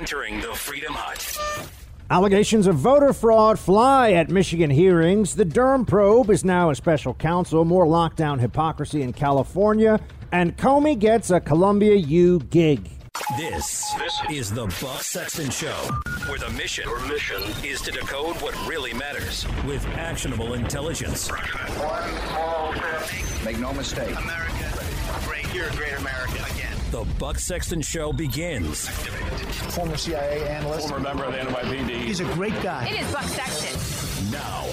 entering the Freedom Hut. Allegations of voter fraud fly at Michigan hearings. The Durham probe is now a special counsel. More lockdown hypocrisy in California. And Comey gets a Columbia U gig. This, this is the Buck Sexton Show, where the mission, Your mission is to decode what really matters with actionable intelligence. One small step. Make no mistake. America, great. You're a great American again. The Buck Sexton Show begins. Former CIA analyst. Former member of the NYPD. He's a great guy. It is Buck Sexton. Now.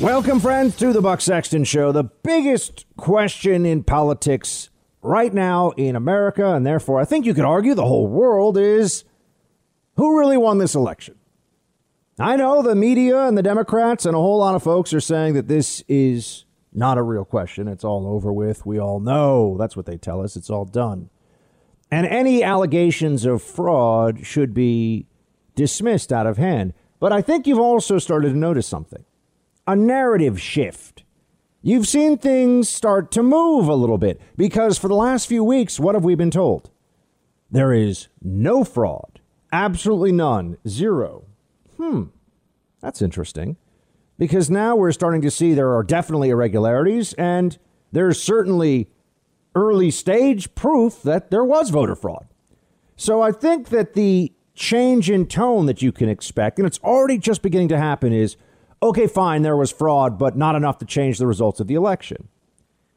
Welcome, friends, to the Buck Sexton Show. The biggest question in politics right now in America, and therefore I think you could argue the whole world, is who really won this election? I know the media and the Democrats and a whole lot of folks are saying that this is not a real question. It's all over with. We all know. That's what they tell us. It's all done. And any allegations of fraud should be dismissed out of hand. But I think you've also started to notice something a narrative shift. You've seen things start to move a little bit because for the last few weeks, what have we been told? There is no fraud, absolutely none, zero. Hmm, that's interesting because now we're starting to see there are definitely irregularities and there's certainly early stage proof that there was voter fraud. So I think that the change in tone that you can expect, and it's already just beginning to happen, is okay, fine, there was fraud, but not enough to change the results of the election.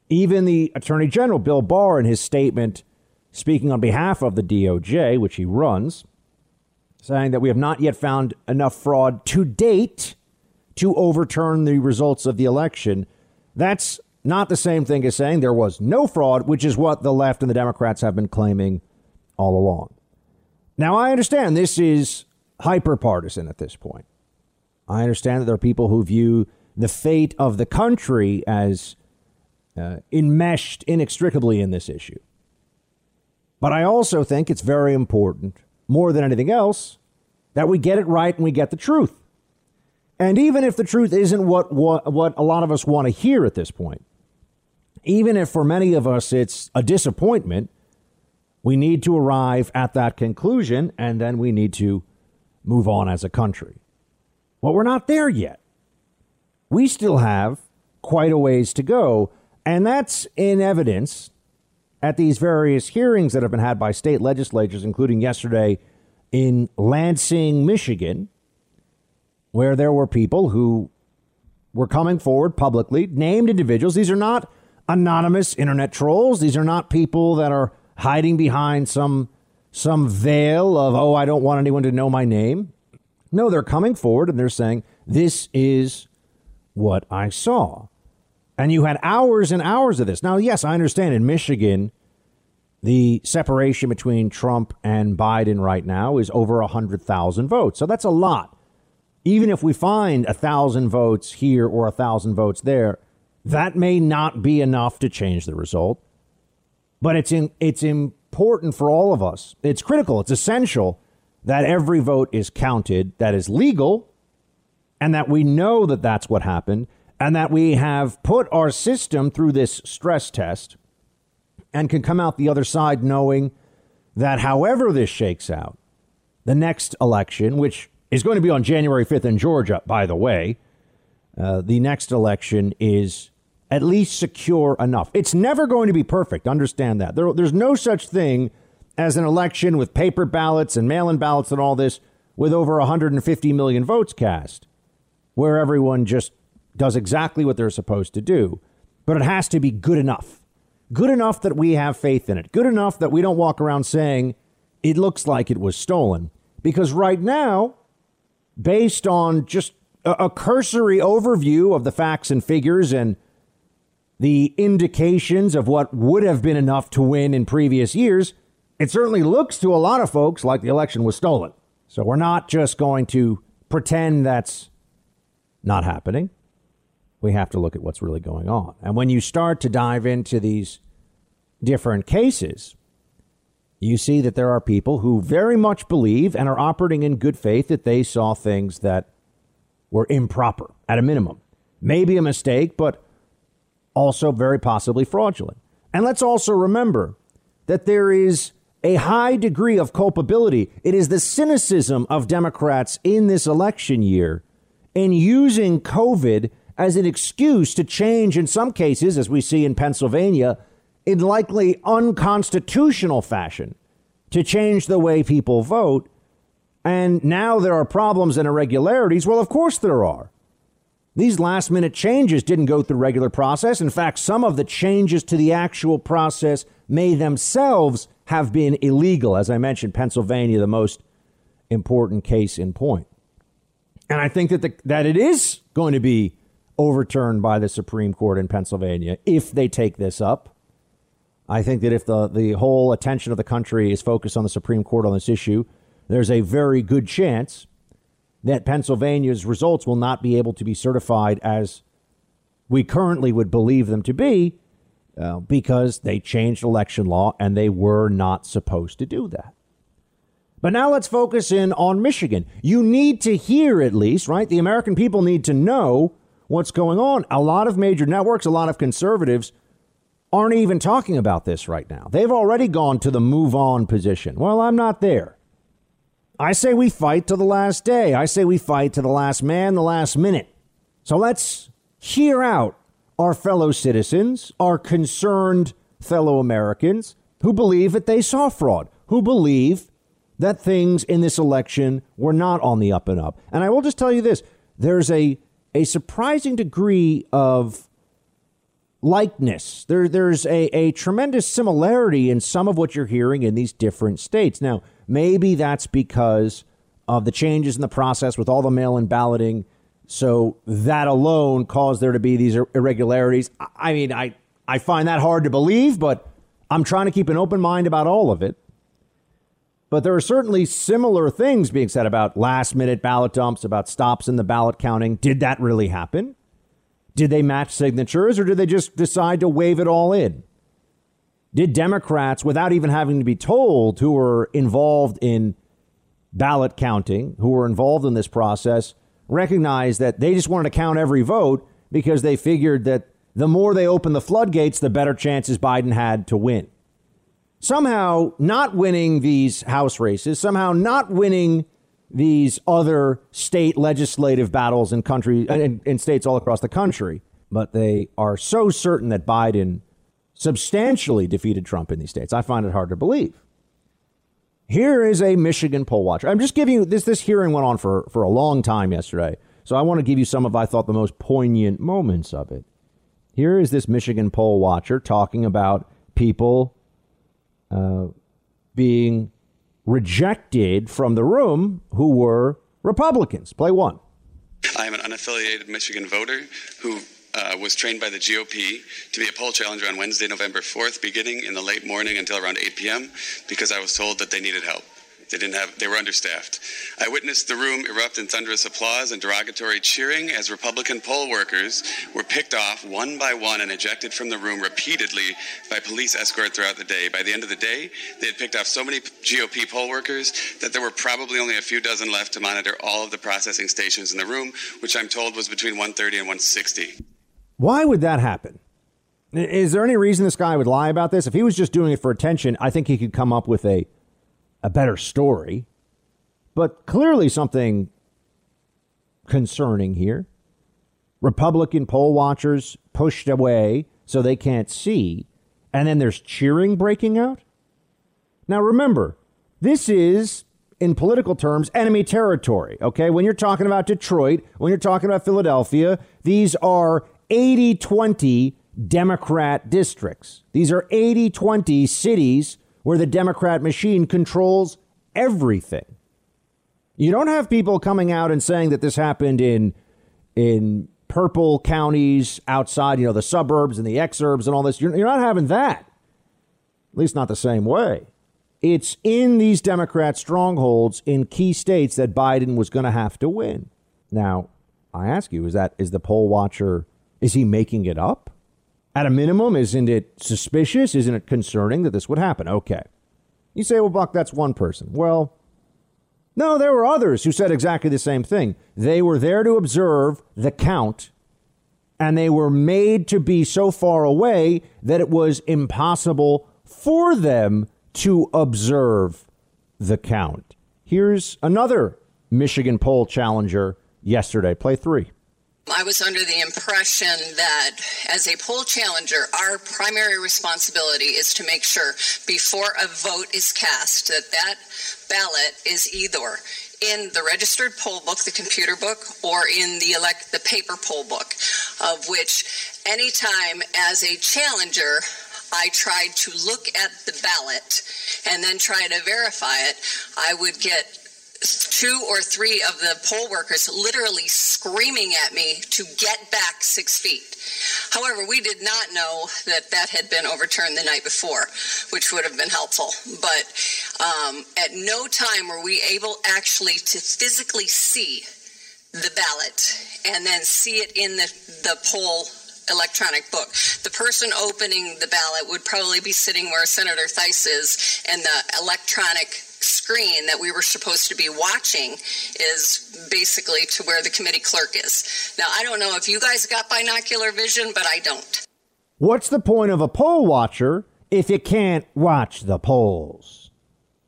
Even the Attorney General, Bill Barr, in his statement speaking on behalf of the DOJ, which he runs, saying that we have not yet found enough fraud to date to overturn the results of the election. That's not the same thing as saying there was no fraud, which is what the left and the Democrats have been claiming all along. Now, I understand this is hyper partisan at this point. I understand that there are people who view the fate of the country as uh, enmeshed inextricably in this issue. But I also think it's very important, more than anything else, that we get it right and we get the truth. And even if the truth isn't what, what, what a lot of us want to hear at this point, even if for many of us it's a disappointment, we need to arrive at that conclusion and then we need to move on as a country. Well, we're not there yet. We still have quite a ways to go, and that's in evidence at these various hearings that have been had by state legislatures, including yesterday in Lansing, Michigan, where there were people who were coming forward publicly, named individuals. These are not anonymous internet trolls. These are not people that are hiding behind some some veil of oh I don't want anyone to know my name. No, they're coming forward and they're saying this is what I saw. And you had hours and hours of this. Now, yes, I understand in Michigan the separation between Trump and Biden right now is over 100,000 votes. So that's a lot. Even if we find a 1,000 votes here or a 1,000 votes there, that may not be enough to change the result. But it's in, it's important for all of us. It's critical, it's essential that every vote is counted, that is legal, and that we know that that's what happened, and that we have put our system through this stress test and can come out the other side knowing that however this shakes out, the next election, which is going to be on January 5th in Georgia, by the way, uh, the next election is at least secure enough. It's never going to be perfect. Understand that. There, there's no such thing as an election with paper ballots and mail in ballots and all this with over 150 million votes cast, where everyone just does exactly what they're supposed to do. But it has to be good enough. Good enough that we have faith in it. Good enough that we don't walk around saying it looks like it was stolen. Because right now, based on just a, a cursory overview of the facts and figures and the indications of what would have been enough to win in previous years, it certainly looks to a lot of folks like the election was stolen. So we're not just going to pretend that's not happening. We have to look at what's really going on. And when you start to dive into these different cases, you see that there are people who very much believe and are operating in good faith that they saw things that were improper at a minimum. Maybe a mistake, but also very possibly fraudulent. And let's also remember that there is a high degree of culpability. It is the cynicism of Democrats in this election year in using COVID as an excuse to change, in some cases, as we see in Pennsylvania, in likely unconstitutional fashion, to change the way people vote. And now there are problems and irregularities. Well, of course there are. These last minute changes didn't go through regular process. In fact, some of the changes to the actual process may themselves have been illegal. As I mentioned, Pennsylvania, the most important case in point. And I think that the, that it is going to be overturned by the Supreme Court in Pennsylvania if they take this up. I think that if the, the whole attention of the country is focused on the Supreme Court on this issue, there's a very good chance that Pennsylvania's results will not be able to be certified as we currently would believe them to be uh, because they changed election law and they were not supposed to do that. But now let's focus in on Michigan. You need to hear, at least, right? The American people need to know what's going on. A lot of major networks, a lot of conservatives aren't even talking about this right now. They've already gone to the move on position. Well, I'm not there. I say we fight to the last day. I say we fight to the last man, the last minute. So let's hear out our fellow citizens, our concerned fellow Americans who believe that they saw fraud, who believe that things in this election were not on the up and up. And I will just tell you this there's a, a surprising degree of likeness. There, there's a, a tremendous similarity in some of what you're hearing in these different states. Now, Maybe that's because of the changes in the process with all the mail in balloting. So that alone caused there to be these irregularities. I mean, I, I find that hard to believe, but I'm trying to keep an open mind about all of it. But there are certainly similar things being said about last minute ballot dumps, about stops in the ballot counting. Did that really happen? Did they match signatures or did they just decide to wave it all in? Did Democrats, without even having to be told who were involved in ballot counting, who were involved in this process, recognize that they just wanted to count every vote because they figured that the more they opened the floodgates, the better chances Biden had to win? Somehow, not winning these House races, somehow not winning these other state legislative battles in country in, in states all across the country, but they are so certain that Biden substantially defeated Trump in these states. I find it hard to believe. Here is a Michigan poll watcher. I'm just giving you this. This hearing went on for, for a long time yesterday. So I want to give you some of, I thought, the most poignant moments of it. Here is this Michigan poll watcher talking about people uh, being rejected from the room who were Republicans. Play one. I am an unaffiliated Michigan voter who uh, was trained by the GOP to be a poll challenger on Wednesday, November 4th, beginning in the late morning until around 8 p.m., because I was told that they needed help. They didn't have. They were understaffed. I witnessed the room erupt in thunderous applause and derogatory cheering as Republican poll workers were picked off one by one and ejected from the room repeatedly by police escort throughout the day. By the end of the day, they had picked off so many GOP poll workers that there were probably only a few dozen left to monitor all of the processing stations in the room, which I'm told was between 130 and 160. Why would that happen? Is there any reason this guy would lie about this? If he was just doing it for attention, I think he could come up with a a better story. But clearly something concerning here. Republican poll watchers pushed away so they can't see, and then there's cheering breaking out. Now remember, this is in political terms enemy territory, okay? When you're talking about Detroit, when you're talking about Philadelphia, these are 80 20 Democrat districts. These are 80 20 cities where the Democrat machine controls everything. You don't have people coming out and saying that this happened in in purple counties outside, you know, the suburbs and the exurbs and all this. You're, you're not having that. At least not the same way. It's in these Democrat strongholds in key states that Biden was going to have to win. Now, I ask you, is that is the poll watcher is he making it up? At a minimum, isn't it suspicious? Isn't it concerning that this would happen? Okay. You say, well, Buck, that's one person. Well, no, there were others who said exactly the same thing. They were there to observe the count, and they were made to be so far away that it was impossible for them to observe the count. Here's another Michigan poll challenger yesterday. Play three. I was under the impression that as a poll challenger, our primary responsibility is to make sure before a vote is cast that that ballot is either in the registered poll book, the computer book, or in the elect the paper poll book, of which anytime as a challenger I tried to look at the ballot and then try to verify it, I would get two or three of the poll workers literally screaming at me to get back six feet. However, we did not know that that had been overturned the night before, which would have been helpful. But um, at no time were we able actually to physically see the ballot and then see it in the, the poll electronic book. The person opening the ballot would probably be sitting where Senator Theis is, and the electronic screen that we were supposed to be watching is basically to where the committee clerk is. Now, I don't know if you guys got binocular vision, but I don't. What's the point of a poll watcher if you can't watch the polls?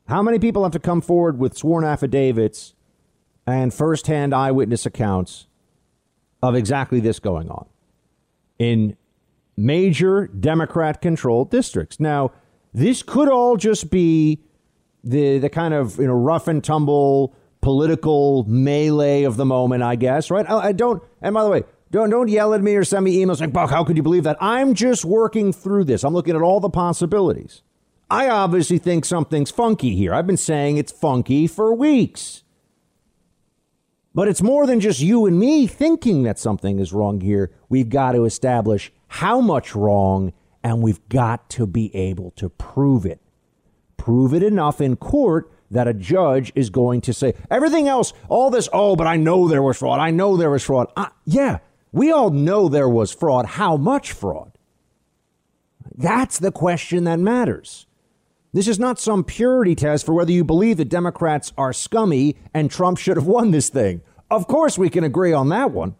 How many people have to come forward with sworn affidavits and firsthand eyewitness accounts of exactly this going on in major Democrat controlled districts? Now, this could all just be the the kind of you know rough and tumble political melee of the moment, I guess, right? I, I don't. And by the way, don't don't yell at me or send me emails like, "Buck, how could you believe that?" I'm just working through this. I'm looking at all the possibilities. I obviously think something's funky here. I've been saying it's funky for weeks. But it's more than just you and me thinking that something is wrong here. We've got to establish how much wrong, and we've got to be able to prove it prove it enough in court that a judge is going to say everything else, all this, oh, but I know there was fraud. I know there was fraud. Uh, yeah, we all know there was fraud. How much fraud? That's the question that matters. This is not some purity test for whether you believe that Democrats are scummy and Trump should have won this thing. Of course, we can agree on that one.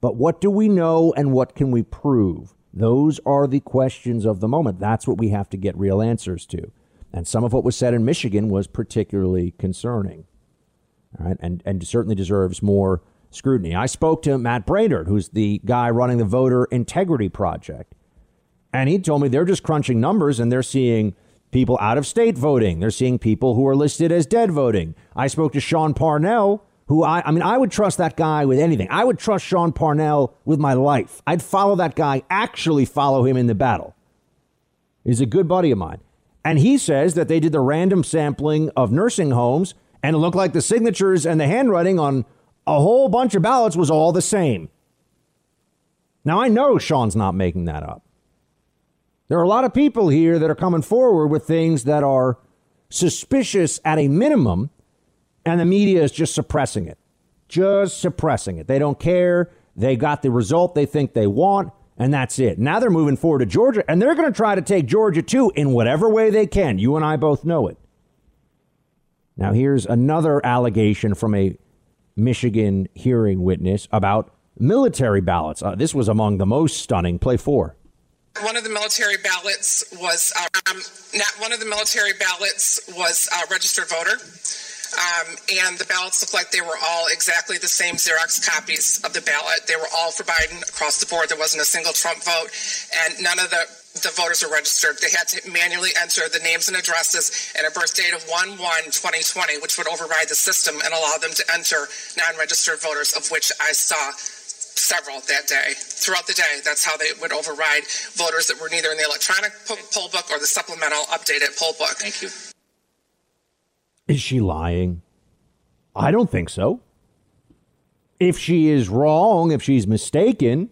But what do we know and what can we prove? Those are the questions of the moment. That's what we have to get real answers to. And some of what was said in Michigan was particularly concerning. Right, and, and certainly deserves more scrutiny. I spoke to Matt Braynard, who's the guy running the Voter Integrity Project. And he told me they're just crunching numbers and they're seeing people out of state voting. They're seeing people who are listed as dead voting. I spoke to Sean Parnell, who I, I mean, I would trust that guy with anything. I would trust Sean Parnell with my life. I'd follow that guy, actually follow him in the battle. He's a good buddy of mine. And he says that they did the random sampling of nursing homes and it looked like the signatures and the handwriting on a whole bunch of ballots was all the same. Now, I know Sean's not making that up. There are a lot of people here that are coming forward with things that are suspicious at a minimum and the media is just suppressing it, just suppressing it. They don't care. They got the result they think they want, and that's it. Now they're moving forward to Georgia, and they're going to try to take Georgia too in whatever way they can. You and I both know it. Now, here's another allegation from a Michigan hearing witness about military ballots. Uh, this was among the most stunning. Play four. One of the military ballots was uh, um, not one of the military ballots was a registered voter. Um, and the ballots looked like they were all exactly the same Xerox copies of the ballot. They were all for Biden across the board. There wasn't a single Trump vote, and none of the the voters were registered. They had to manually enter the names and addresses and a birth date of 1 1 2020, which would override the system and allow them to enter non registered voters, of which I saw several that day. Throughout the day, that's how they would override voters that were neither in the electronic poll book or the supplemental updated poll book. Thank you. Is she lying? I don't think so. If she is wrong, if she's mistaken,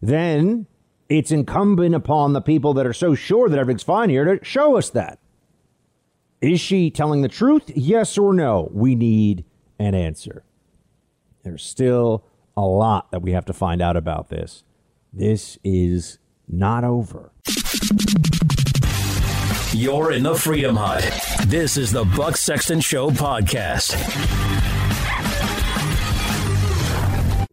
then it's incumbent upon the people that are so sure that everything's fine here to show us that. Is she telling the truth? Yes or no? We need an answer. There's still a lot that we have to find out about this. This is not over. You're in the Freedom Hut. This is the Buck Sexton Show podcast.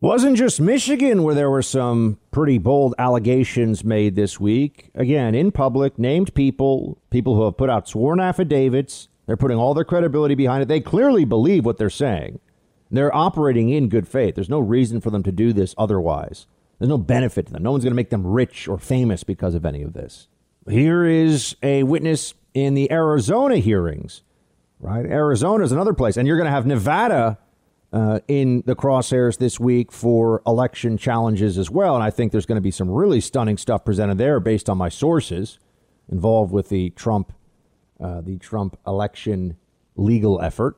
Wasn't just Michigan where there were some pretty bold allegations made this week. Again, in public, named people, people who have put out sworn affidavits. They're putting all their credibility behind it. They clearly believe what they're saying. They're operating in good faith. There's no reason for them to do this otherwise. There's no benefit to them. No one's going to make them rich or famous because of any of this. Here is a witness in the Arizona hearings, right? Arizona is another place. And you're going to have Nevada uh, in the crosshairs this week for election challenges as well. And I think there's going to be some really stunning stuff presented there based on my sources involved with the Trump, uh, the Trump election legal effort.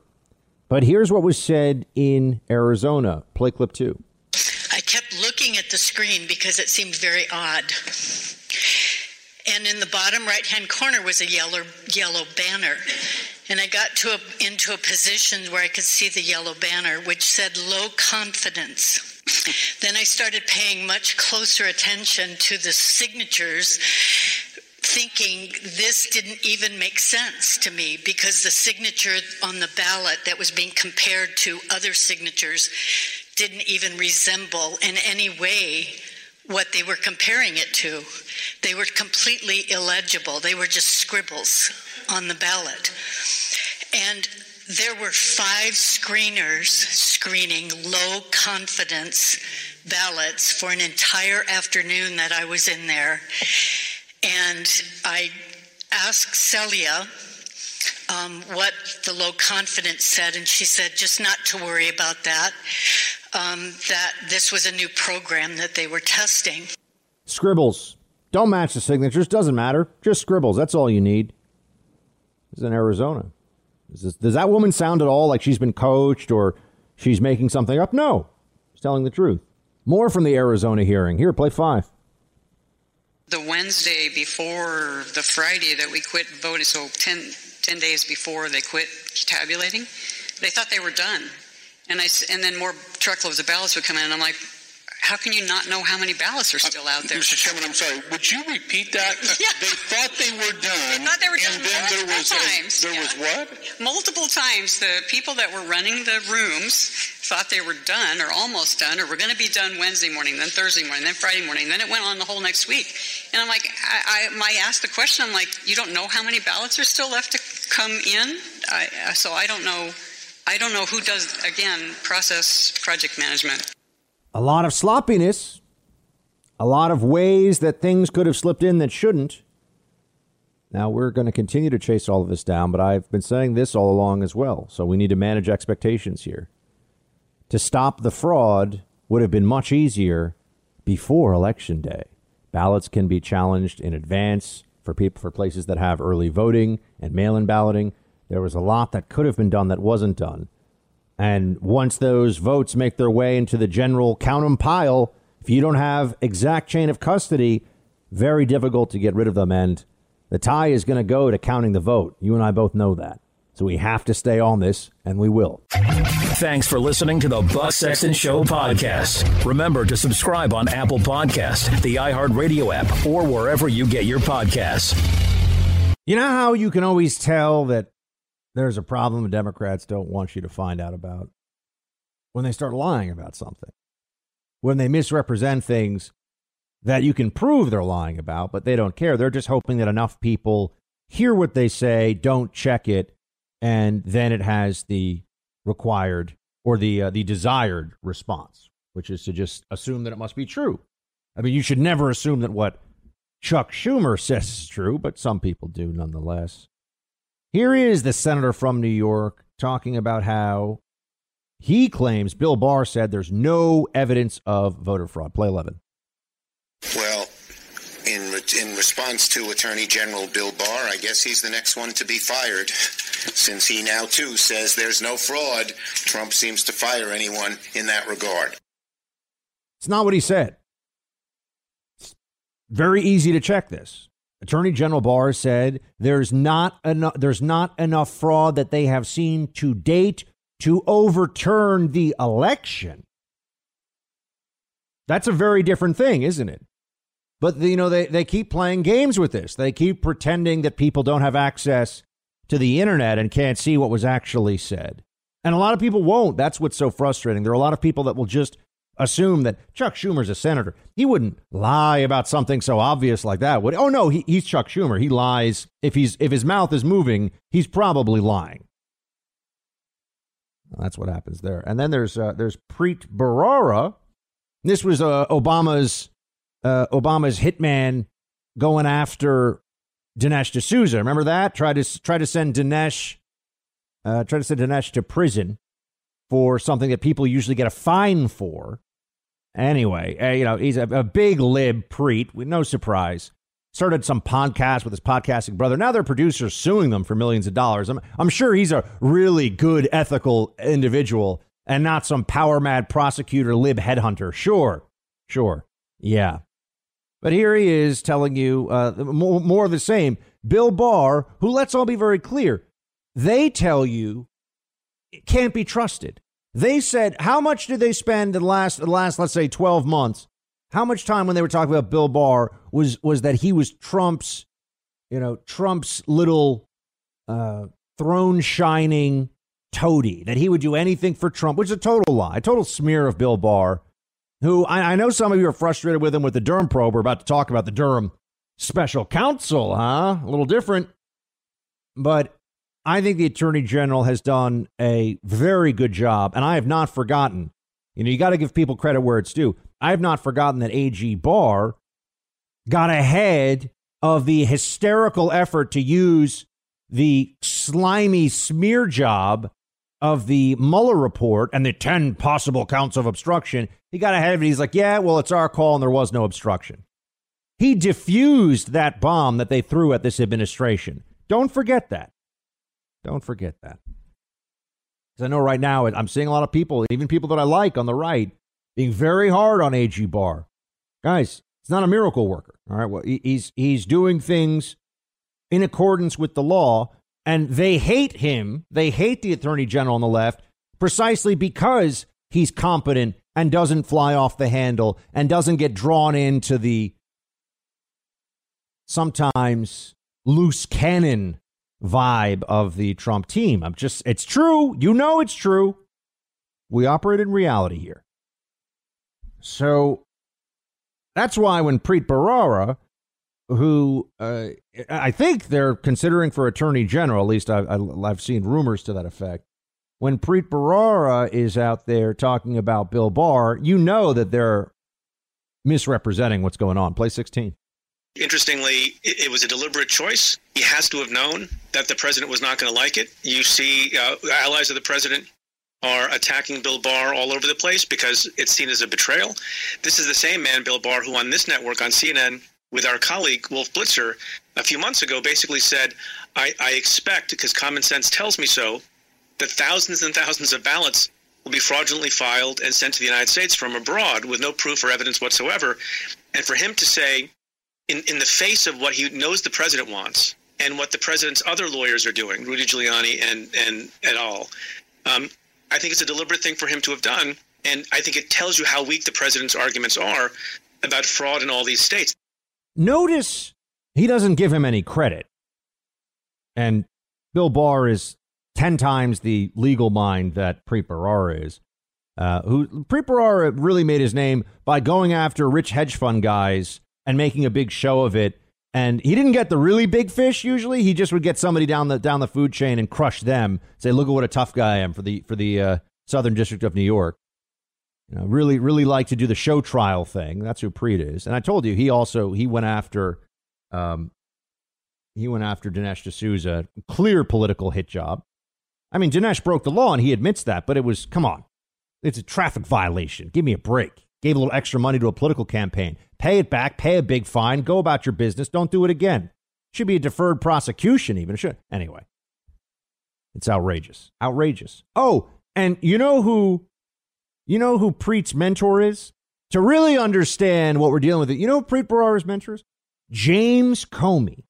But here's what was said in Arizona. Play clip two. I kept looking at the screen because it seemed very odd. And in the bottom right hand corner was a yellow, yellow banner. And I got to a, into a position where I could see the yellow banner, which said low confidence. then I started paying much closer attention to the signatures, thinking this didn't even make sense to me because the signature on the ballot that was being compared to other signatures didn't even resemble in any way what they were comparing it to. They were completely illegible. They were just scribbles on the ballot. And there were five screeners screening low confidence ballots for an entire afternoon that I was in there. And I asked Celia um, what the low confidence said, and she said just not to worry about that, um, that this was a new program that they were testing. Scribbles. Don't match the signatures. Doesn't matter. Just scribbles. That's all you need. This is in Arizona. This, does that woman sound at all like she's been coached or she's making something up? No. She's telling the truth. More from the Arizona hearing. Here, play five. The Wednesday before the Friday that we quit voting, so 10, 10 days before they quit tabulating, they thought they were done. And, I, and then more truckloads of ballots would come in, and I'm like, how can you not know how many ballots are still out there? Mr. Chairman, I'm sorry. Would you repeat that? yeah. They thought they were done. They thought they were done and then there was times. A, there yeah. was what? Multiple times. The people that were running the rooms thought they were done or almost done or were going to be done Wednesday morning, then Thursday morning, then Friday morning. Then it went on the whole next week. And I'm like, I, I, I asked the question. I'm like, you don't know how many ballots are still left to come in? I, so I don't know. I don't know who does again process project management. A lot of sloppiness a lot of ways that things could have slipped in that shouldn't. Now, we're going to continue to chase all of this down, but I've been saying this all along as well. So we need to manage expectations here. To stop the fraud would have been much easier before Election Day. Ballots can be challenged in advance for people for places that have early voting and mail-in balloting. There was a lot that could have been done that wasn't done. And once those votes make their way into the general count 'em pile, if you don't have exact chain of custody, very difficult to get rid of them. And the tie is going to go to counting the vote. You and I both know that. So we have to stay on this, and we will. Thanks for listening to the Buck Sexton Show podcast. Remember to subscribe on Apple Podcast, the iHeartRadio app, or wherever you get your podcasts. You know how you can always tell that there's a problem Democrats don't want you to find out about? When they start lying about something when they misrepresent things that you can prove they're lying about, but they don't care. They're just hoping that enough people hear what they say, don't check it, and then it has the required or the uh, the desired response, which is to just assume that it must be true. I mean, you should never assume that what Chuck Schumer says is true, but some people do nonetheless. Here is the senator from New York talking about how he claims Bill Barr said there's no evidence of voter fraud. Play 11. Well, in, in response to Attorney General Bill Barr, I guess he's the next one to be fired. Since he now, too, says there's no fraud, Trump seems to fire anyone in that regard. It's not what he said. It's very easy to check this. Attorney General Barr said there's not enough there's not enough fraud that they have seen to date to overturn the election. That's a very different thing, isn't it? But you know they, they keep playing games with this. They keep pretending that people don't have access to the internet and can't see what was actually said. And a lot of people won't. That's what's so frustrating. There are a lot of people that will just assume that Chuck Schumer's a senator. He wouldn't lie about something so obvious like that. Would oh no, he, he's Chuck Schumer. He lies if he's if his mouth is moving, he's probably lying. Well, that's what happens there. And then there's uh, there's Preet Bharara. This was uh, Obama's uh, Obama's hitman going after Dinesh D'Souza. Remember that? Tried to try to send Dinesh, uh, try to send Dinesh to prison for something that people usually get a fine for. Anyway, uh, you know he's a, a big lib preet. No surprise. Started some podcast with his podcasting brother. Now their producers suing them for millions of dollars. I'm, I'm sure he's a really good, ethical individual and not some power mad prosecutor, lib headhunter. Sure, sure, yeah. But here he is telling you uh, more, more of the same. Bill Barr, who let's all be very clear, they tell you it can't be trusted. They said how much did they spend the last the last let's say 12 months? How much time when they were talking about Bill Barr was was that he was Trump's, you know, Trump's little uh, throne shining toady, that he would do anything for Trump, which is a total lie, a total smear of Bill Barr who I, I know some of you are frustrated with him with the Durham probe. We're about to talk about the Durham special counsel, huh? A little different. But I think the attorney general has done a very good job, and I have not forgotten. You know, you got to give people credit where it's due. I have not forgotten that AG Barr got ahead of the hysterical effort to use the slimy smear job of the Mueller report and the 10 possible counts of obstruction, he got ahead of it. He's like, yeah, well, it's our call and there was no obstruction. He diffused that bomb that they threw at this administration. Don't forget that. Don't forget that. Because I know right now I'm seeing a lot of people, even people that I like on the right, being very hard on AG Barr. Guys, it's not a miracle worker. All right. Well, he's he's doing things in accordance with the law and they hate him. They hate the attorney general on the left precisely because he's competent and doesn't fly off the handle and doesn't get drawn into the sometimes loose cannon vibe of the Trump team. I'm just, it's true. You know it's true. We operate in reality here. So that's why when Preet Bharara who uh, I think they're considering for attorney general. At least I, I, I've seen rumors to that effect. When Preet Bharara is out there talking about Bill Barr, you know that they're misrepresenting what's going on. Play 16. Interestingly, it, was a deliberate choice. He has to have known that the president was not going to like it. You see, uh, allies of the president are attacking Bill Barr all over the place because it's seen as a betrayal. This is the same man, Bill Barr, who on this network, on CNN, with our colleague Wolf Blitzer a few months ago basically said, I, I expect, because common sense tells me so, that thousands and thousands of ballots will be fraudulently filed and sent to the United States from abroad with no proof or evidence whatsoever. And for him to say, in, in the face of what he knows the president wants and what the president's other lawyers are doing, Rudy Giuliani and, and et al., um, I think it's a deliberate thing for him to have done. And I think it tells you how weak the president's arguments are about fraud in all these states. Notice he doesn't give him any credit. And Bill Barr is 10 times the legal mind that Preet is. Uh, who Preet really made his name by going after rich hedge fund guys and making a big show of it. And he didn't get the really big fish usually. He just would get somebody down the down the food chain and crush them. Say, look at what a tough guy I am for the for the uh, Southern District of New York. You know, really, really like to do the show trial thing. That's who Preet is. And I told you he also he went after, um, he went after Dinesh D'Souza, clear political hit job. I mean, Dinesh broke the law and he admits that, but it was come on, it's a traffic violation. Give me a break. Gave a little extra money to a political campaign. Pay it back. Pay a big fine. Go about your business. Don't do it again. Should be a deferred prosecution, even. It should anyway. It's outrageous. Outrageous. Oh, and you know who you know who Preet's mentor is? To really understand what we're dealing with, you know who Preet Bharara's mentor is? James Comey.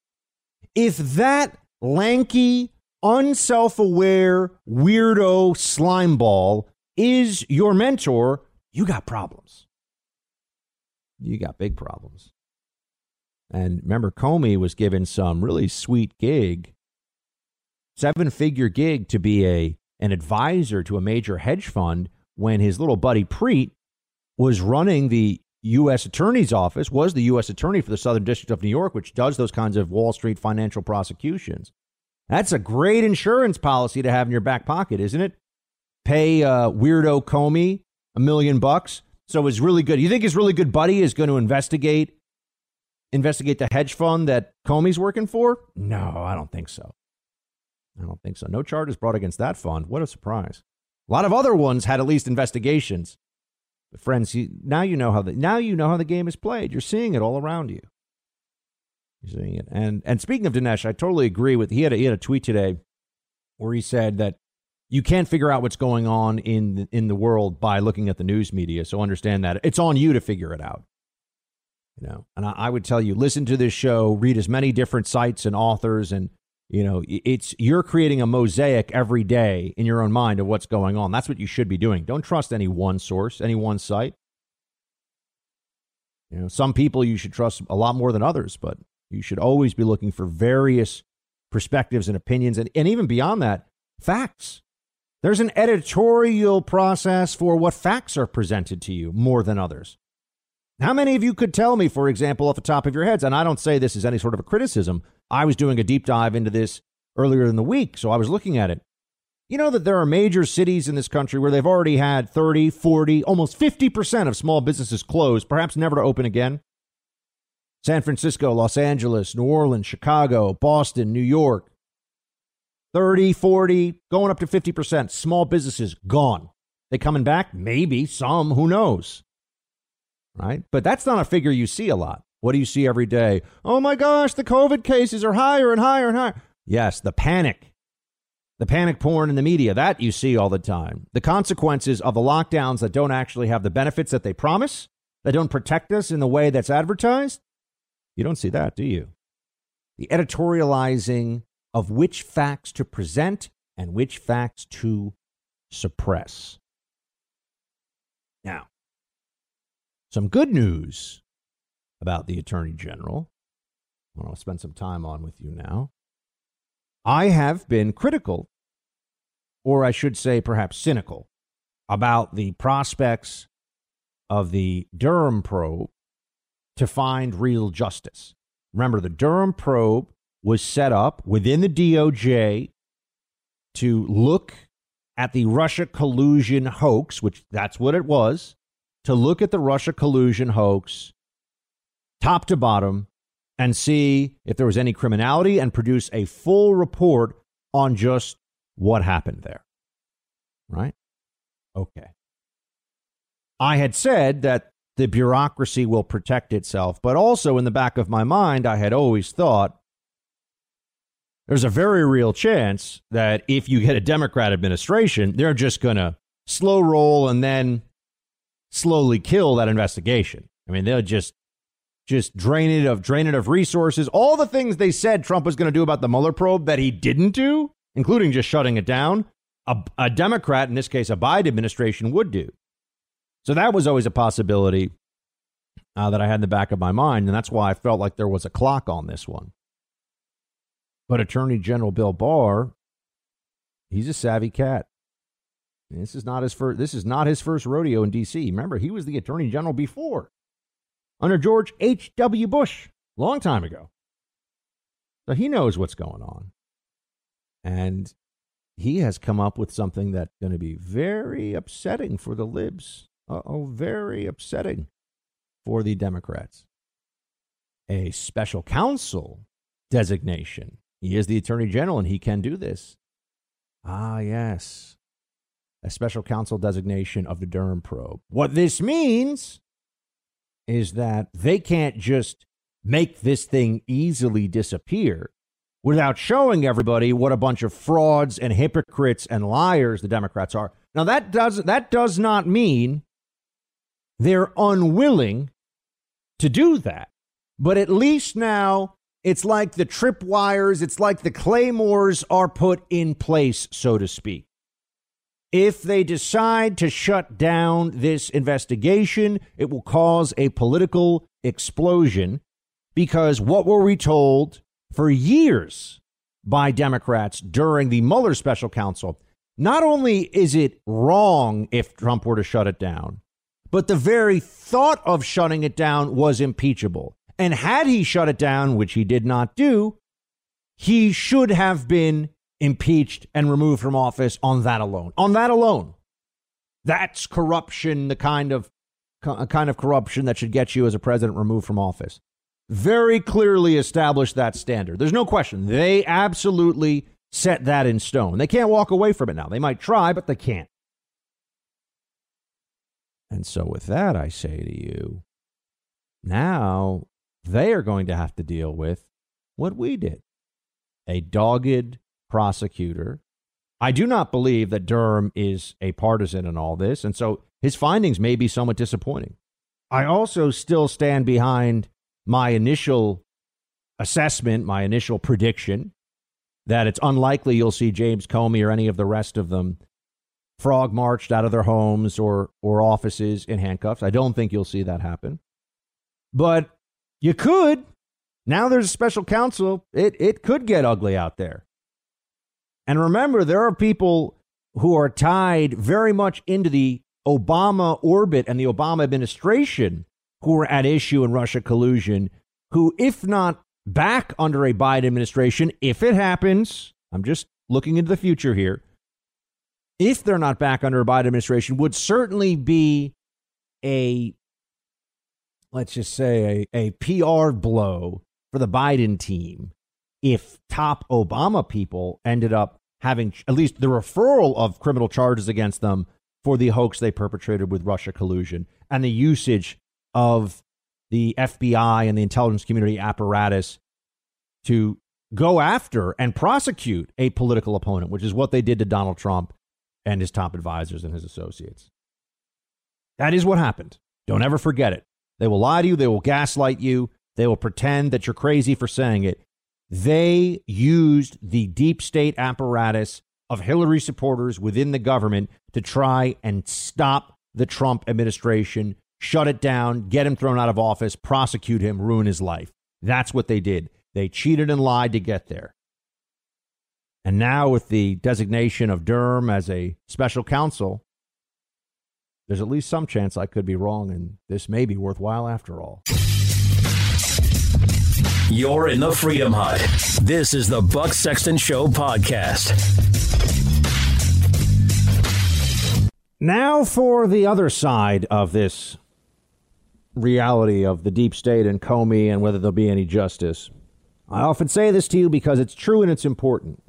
If that lanky, unself aware, weirdo slimeball is your mentor, you got problems. You got big problems. And remember, Comey was given some really sweet gig, seven figure gig to be a, an advisor to a major hedge fund when his little buddy Preet was running the U.S. Attorney's Office, was the U.S. Attorney for the Southern District of New York, which does those kinds of Wall Street financial prosecutions. That's a great insurance policy to have in your back pocket, isn't it? Pay uh, weirdo Comey a million bucks. So it's really good. You think his really good buddy is going to investigate investigate the hedge fund that Comey's working for? No, I don't think so. I don't think so. No charges brought against that fund. What a surprise. A lot of other ones had at least investigations. But friends, you, now you know how the now you know how the game is played. You're seeing it all around you. You're seeing it. And and speaking of Dinesh, I totally agree with he had a, he had a tweet today where he said that you can't figure out what's going on in in the world by looking at the news media. So understand that it's on you to figure it out. You know, and I, I would tell you, listen to this show, read as many different sites and authors, and you know, it's you're creating a mosaic every day in your own mind of what's going on. That's what you should be doing. Don't trust any one source, any one site. You know, some people you should trust a lot more than others, but you should always be looking for various perspectives and opinions, and, and even beyond that, facts. There's an editorial process for what facts are presented to you more than others. How many of you could tell me, for example, off the top of your heads, and I don't say this as any sort of a criticism, I was doing a deep dive into this earlier in the week, so I was looking at it. You know that there are major cities in this country where they've already had 30, 40, almost 50% of small businesses closed, perhaps never to open again. San Francisco, Los Angeles, New Orleans, Chicago, Boston, New York. 30, 40, going up to 50%. Small businesses gone. They coming back? Maybe some, who knows? Right? But that's not a figure you see a lot. What do you see every day? Oh my gosh, the COVID cases are higher and higher and higher. Yes, the panic. The panic porn in the media, that you see all the time. The consequences of the lockdowns that don't actually have the benefits that they promise, that don't protect us in the way that's advertised. You don't see that, do you? The editorializing of which facts to present and which facts to suppress. Now, some good news about the Attorney General. I to spend some time on with you now. I have been critical, or I should say perhaps cynical, about the prospects of the Durham probe to find real justice. Remember, the Durham probe was set up within the DOJ to look at the Russia collusion hoax, which that's what it was, to look at the Russia collusion hoax top to bottom and see if there was any criminality and produce a full report on just what happened there. Right? Okay. I had said that the bureaucracy will protect itself, but also in the back of my mind, I had always thought there's a very real chance that if you get a Democrat administration, they're just going to slow roll and then slowly kill that investigation. I mean, they'll just just drain it of drain it of resources. All the things they said Trump was going to do about the Mueller probe that he didn't do, including just shutting it down, a, a Democrat, in this case, a Biden administration, would do. So that was always a possibility uh, that I had in the back of my mind, and that's why I felt like there was a clock on this one. But Attorney General Bill Barr, he's a savvy cat. This is not his first. This is not his first rodeo in D.C. Remember, he was the Attorney General before under George H.W. Bush, long time ago. So he knows what's going on. And he has come up with something that's going to be very upsetting for the libs. oh, very upsetting for the Democrats. A special counsel designation. He is the attorney general and he can do this. Ah, yes. A special counsel designation of the Durham probe. What this means is that they can't just make this thing easily disappear without showing everybody what a bunch of frauds and hypocrites and liars the Democrats are. Now that does that does not mean they're unwilling to do that. But at least now it's like the tripwires, it's like the claymores are put in place, so to speak. If they decide to shut down this investigation, it will cause a political explosion because what were we told for years by Democrats during the Mueller special counsel? Not only is it wrong if Trump were to shut it down, but the very thought of shutting it down was impeachable. And had he shut it down, which he did not do, he should have been impeached and removed from office on that alone. On that alone. That's corruption, the kind of kind of corruption that should get you as a president removed from office. Very clearly established that standard. There's no question. They absolutely set that in stone. They can't walk away from it now. They might try, but they can't. And so, with that, I say to you, now they are going to have to deal with what we did a dogged prosecutor. I do not believe that Durham is a partisan in all this. And so his findings may be somewhat disappointing. I also still stand behind my initial assessment, my initial prediction that it's unlikely you'll see James Comey or any of the rest of them frog marched out of their homes or, or offices in handcuffs. I don't think you'll see that happen. But you could. Now there's a special counsel. It, it could get ugly out there. And remember, there are people who are tied very much into the Obama orbit and the Obama administration who are at issue in Russia collusion, who, if not back under a Biden administration, if it happens, I'm just looking into the future here, if they're not back under a Biden administration, would certainly be a, let's just say, a, a PR blow for the Biden team if top Obama people ended up having at least the referral of criminal charges against them for the hoax they perpetrated with Russia collusion and the usage of the FBI and the intelligence community apparatus to go after and prosecute a political opponent, which is what they did to Donald Trump and his top advisors and his associates. That is what happened. Don't ever forget it. They will lie to you, they will gaslight you, they will pretend that you're crazy for saying it. They used the deep state apparatus of Hillary supporters within the government to try and stop the Trump administration, shut it down, get him thrown out of office, prosecute him, ruin his life. That's what they did. They cheated and lied to get there. And now, with the designation of Durham as a special counsel, there's at least some chance I could be wrong, and this may be worthwhile after all. You're in the Freedom Hut. This is the Buck Sexton Show podcast. Now, for the other side of this reality of the deep state and Comey and whether there'll be any justice. I often say this to you because it's true and it's important.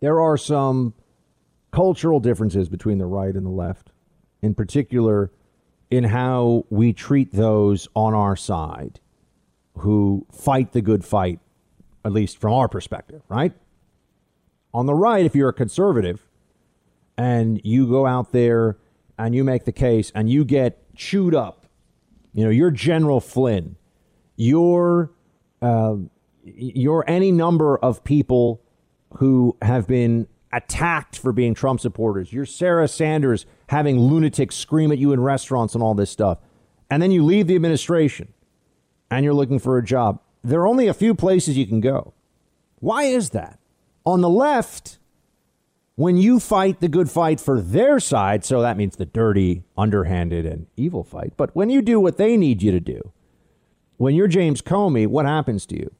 There are some cultural differences between the right and the left, in particular, in how we treat those on our side who fight the good fight, at least from our perspective, right? On the right, if you're a conservative and you go out there and you make the case and you get chewed up, you know, you're General Flynn, you're, uh, you're any number of people who have been attacked for being Trump supporters. You're Sarah Sanders having lunatics scream at you in restaurants and all this stuff. And then you leave the administration and you're looking for a job. There are only a few places you can go. Why is that? On the left, when you fight the good fight for their side, so that means the dirty, underhanded, and evil fight, but when you do what they need you to do, when you're James Comey, what happens to you?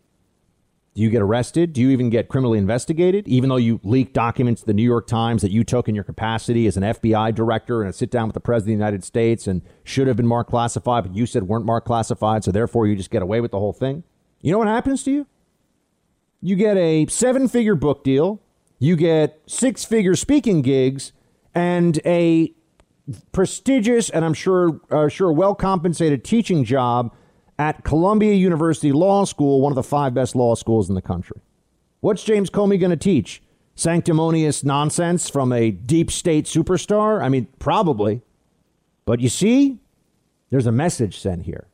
Do you get arrested? Do you even get criminally investigated? Even though you leaked documents to the New York Times that you took in your capacity as an FBI director and a sit down with the President of the United States and should have been marked classified, but you said weren't marked classified, so therefore you just get away with the whole thing? You know what happens to you? You get a seven figure book deal, you get six figure speaking gigs, and a prestigious and I'm sure, uh, sure well compensated teaching job at Columbia University Law School, one of the five best law schools in the country. What's James Comey going to teach? Sanctimonious nonsense from a deep state superstar? I mean, probably. But you see, there's a message sent here.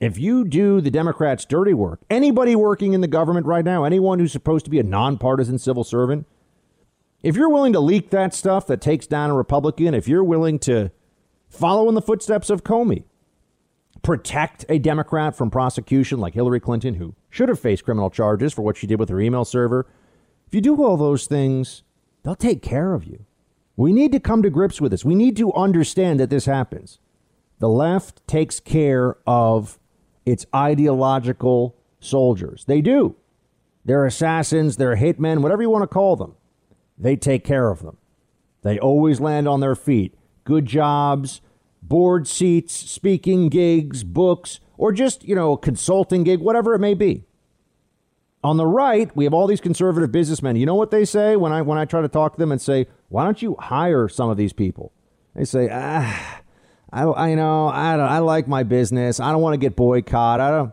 If you do the Democrats' dirty work, anybody working in the government right now, anyone who's supposed to be a nonpartisan civil servant, if you're willing to leak that stuff that takes down a Republican, if you're willing to follow in the footsteps of Comey, protect a Democrat from prosecution like Hillary Clinton, who should have faced criminal charges for what she did with her email server. If you do all those things, they'll take care of you. We need to come to grips with this. We need to understand that this happens. the left takes care of its ideological soldiers. They do. They're assassins, they're hitmen, whatever you want to call them. They take care of them. They always land on their feet. Good jobs, board seats, speaking gigs, books, or just, you know, a consulting gig, whatever it may be. On the right, we have all these conservative businessmen. You know what they say when I when I try to talk to them and say, "Why don't you hire some of these people?" They say, "Ah, I, I know I don't, I like my business. I don't want to get boycotted. I don't."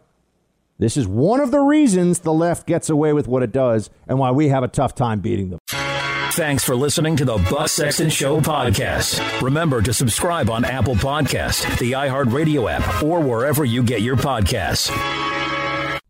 This is one of the reasons the left gets away with what it does, and why we have a tough time beating them. Thanks for listening to the Buck Sexton Show podcast. Remember to subscribe on Apple Podcast, the iHeartRadio app, or wherever you get your podcasts.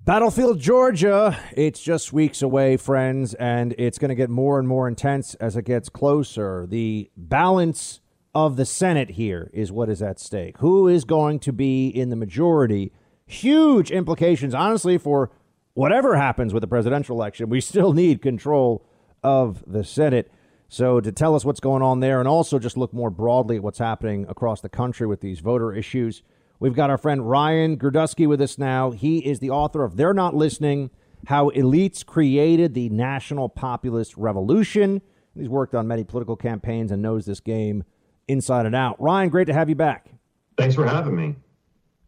Battlefield, Georgia. It's just weeks away, friends, and it's going to get more and more intense as it gets closer. The balance of the Senate here is what is at stake. Who is going to be in the majority? Huge implications, honestly, for whatever happens with the presidential election. We still need control of the Senate. So, to tell us what's going on there and also just look more broadly at what's happening across the country with these voter issues, we've got our friend Ryan Girdusky with us now. He is the author of They're Not Listening How Elites Created the National Populist Revolution. He's worked on many political campaigns and knows this game inside and out. Ryan, great to have you back. Thanks for having me.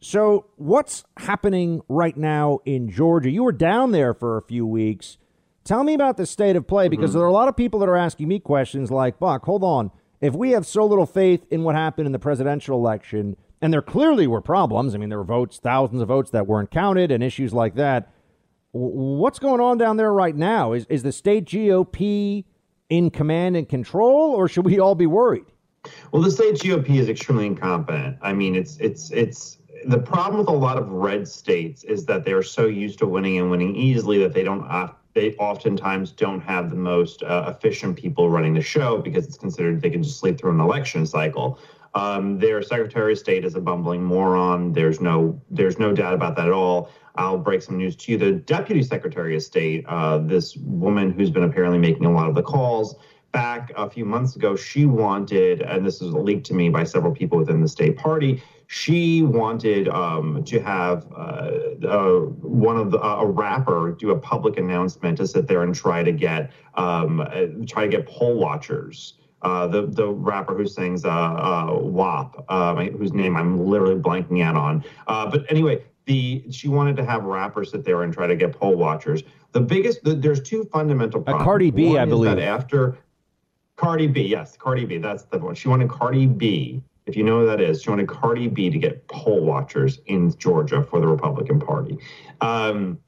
So, what's happening right now in Georgia? You were down there for a few weeks. Tell me about the state of play because mm-hmm. there are a lot of people that are asking me questions like, Buck, hold on. If we have so little faith in what happened in the presidential election, and there clearly were problems, I mean, there were votes, thousands of votes that weren't counted, and issues like that. What's going on down there right now? Is, is the state GOP in command and control, or should we all be worried? Well, the state GOP is extremely incompetent. I mean, it's it's it's the problem with a lot of red states is that they're so used to winning and winning easily that they don't they oftentimes don't have the most uh, efficient people running the show because it's considered they can just sleep through an election cycle. Um, their Secretary of State is a bumbling moron. There's no there's no doubt about that at all. I'll break some news to you. The Deputy Secretary of State, uh, this woman who's been apparently making a lot of the calls, back a few months ago, she wanted, and this was leaked to me by several people within the state party, she wanted um, to have uh, uh, one of the uh, a rapper do a public announcement to sit there and try to get um, uh, try to get poll watchers. Uh, the the rapper who sings uh, WAP, whose name I'm literally blanking out on. but anyway, the she wanted to have rappers sit there and try to get poll watchers. The biggest the, there's two fundamental problems. Cardi B, one I believe. after Cardi B, yes, Cardi B, that's the one. She wanted Cardi B if you know who that is, she wanted Cardi B to get poll watchers in Georgia for the Republican Party. Um,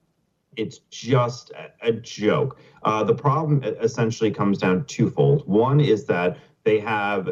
it's just a, joke. Uh, the problem essentially comes down twofold. One is that they have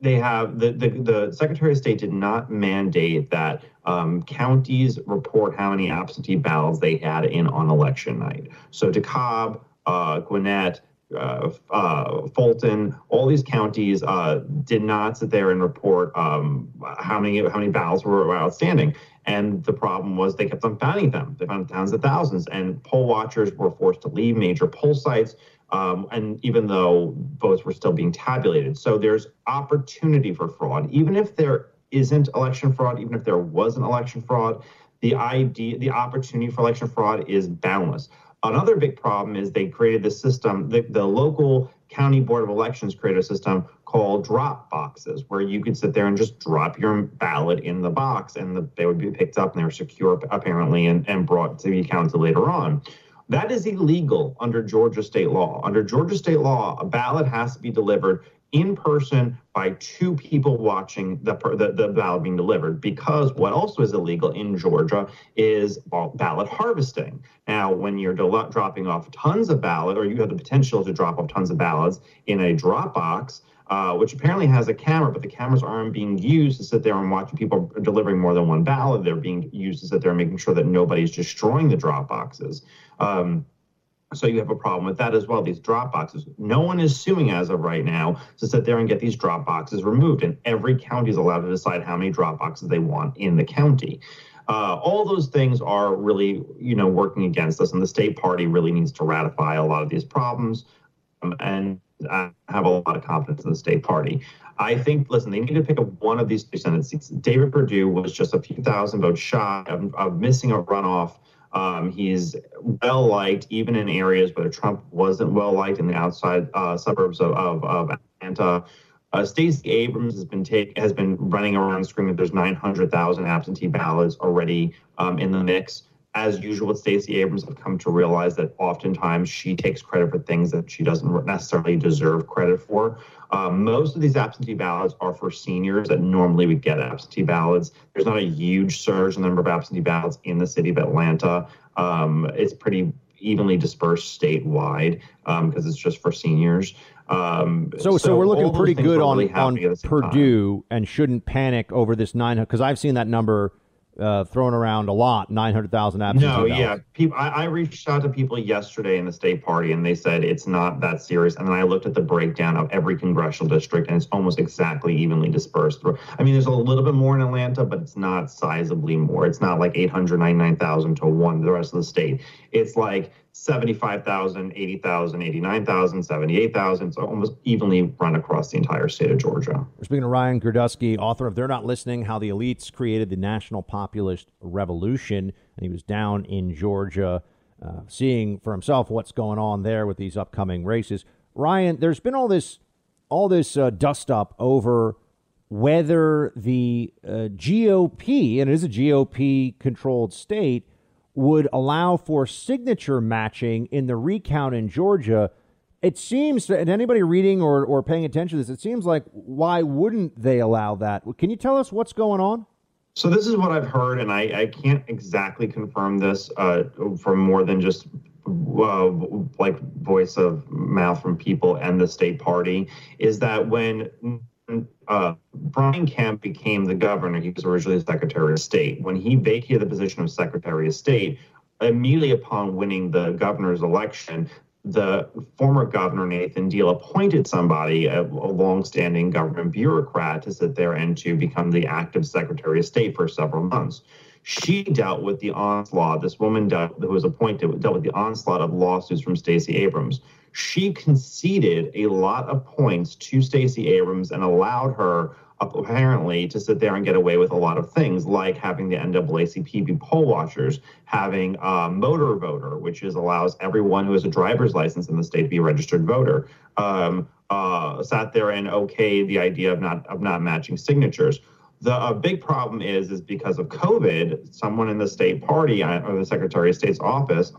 they have the, the, the Secretary of State did not mandate that um, counties report how many absentee ballots they had in on election night. So DeKalb, uh, Gwinnett, uh, uh, Fulton, all these counties uh, did not sit there and report um, how many how many ballots were outstanding. And the problem was they kept on finding them. They found tens of thousands, and poll watchers were forced to leave major poll sites. Um, and even though votes were still being tabulated, so there's opportunity for fraud, even if there isn't election fraud, even if there was an election fraud, the idea, the opportunity for election fraud is boundless. Another big problem is they created the system, the, the local county board of elections created a system called drop boxes where you could sit there and just drop your ballot in the box and the, they would be picked up and they're secure apparently and, and brought to be counted later on. That is illegal under Georgia state law. Under Georgia state law, a ballot has to be delivered in person by two people watching the, the, the, ballot being delivered because what also is illegal in Georgia is ballot harvesting. Now, when you're del- dropping off tons of ballot or you have the potential to drop off tons of ballots in a drop box, uh, which apparently has a camera, but the cameras aren't being used to sit there and watch people delivering more than one ballot. They're being used to sit there and making sure that nobody's destroying the drop boxes. Um, so you have a problem with that as well. These drop boxes. No one is suing as of right now to sit there and get these drop boxes removed, and every county is allowed to decide how many drop boxes they want in the county. Uh, all those things are really, you know, working against us, and the state party really needs to ratify a lot of these problems. and I have a lot of confidence in the state party. I think, listen, they need to pick up one of these two Senate seats. David Perdue was just a few thousand votes shy of, of missing a runoff. Um, he's well liked, even in areas where Trump wasn't well liked in the outside uh, suburbs of, of, of Atlanta. Uh, Stacey Abrams has been take, has been running around screaming that there's 900,000 absentee ballots already um, in the mix. As usual with Stacey Abrams, I've come to realize that oftentimes she takes credit for things that she doesn't necessarily deserve credit for. Um, most of these absentee ballots are for seniors that normally would get absentee ballots. There's not a huge surge in the number of absentee ballots in the city of Atlanta. Um, it's pretty evenly dispersed statewide because um, it's just for seniors. Um, so, so, so, we're looking pretty good on, really on Perdue time. and shouldn't panic over this nine because I've seen that number uh, thrown around a lot, 900,000 absentee No, yeah. People, I, I, reached out to people yesterday in the state party and they said it's not that serious. And then I looked at the breakdown of every congressional district and it's almost exactly evenly dispersed. Through. I mean, there's a little bit more in Atlanta, but it's not sizably more. It's not like 899,000 to one, the rest of the state. It's like 75,000, 80,000, 89,000, 78,000. So almost evenly run across the entire state of Georgia. We're speaking to Ryan Girdusky, author of They're Not Listening How the Elites Created the National Populist Revolution. And he was down in Georgia uh, seeing for himself what's going on there with these upcoming races. Ryan, there's been all this, all this uh, dust up over whether the uh, GOP, and it is a GOP controlled state, would allow for signature matching in the recount in Georgia. It seems, and anybody reading or, or paying attention to this, it seems like why wouldn't they allow that? Can you tell us what's going on? So this is what I've heard, and I, I can't exactly confirm this uh, from more than just uh, like voice of mouth from people and the state party. Is that when uh, Brian Kemp became the governor, he was originally Secretary of State. When he vacated the position of Secretary of State, immediately upon winning the governor's election, the former governor Nathan Deal appointed somebody, a, a longstanding government bureaucrat, to sit there and to become the active Secretary of State for several months. She dealt with the onslaught. This woman dealt, who was appointed dealt with the onslaught of lawsuits from Stacey Abrams she conceded a lot of points to Stacey Abrams and allowed her apparently to sit there and get away with a lot of things like having the NAACP be poll watchers, having a motor voter, which is allows everyone who has a driver's license in the state to be a registered voter. Um, uh, sat there and okayed the idea of not of not matching signatures. The big problem is is because of COVID, someone in the state party uh, or the Secretary of State's office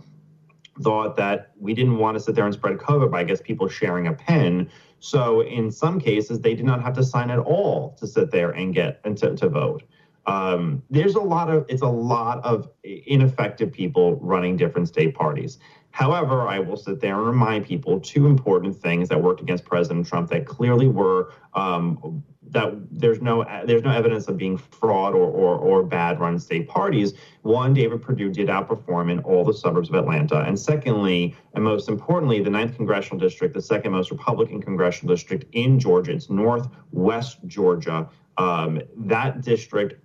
thought that we didn't want to sit there and spread COVID by, I guess, people sharing a pen. So in some cases, they did not have to sign at all to sit there and get and to, to vote. Um, there's a lot of it's a lot of ineffective people running different state parties. However, I will sit there and remind people two important things that worked against President Trump that clearly were um, that there's no there's no evidence of being fraud or, or, or bad run state parties. One, David Perdue did outperform in all the suburbs of Atlanta, and secondly, and most importantly, the ninth congressional district, the second most Republican congressional district in Georgia, it's northwest Georgia. Um, that district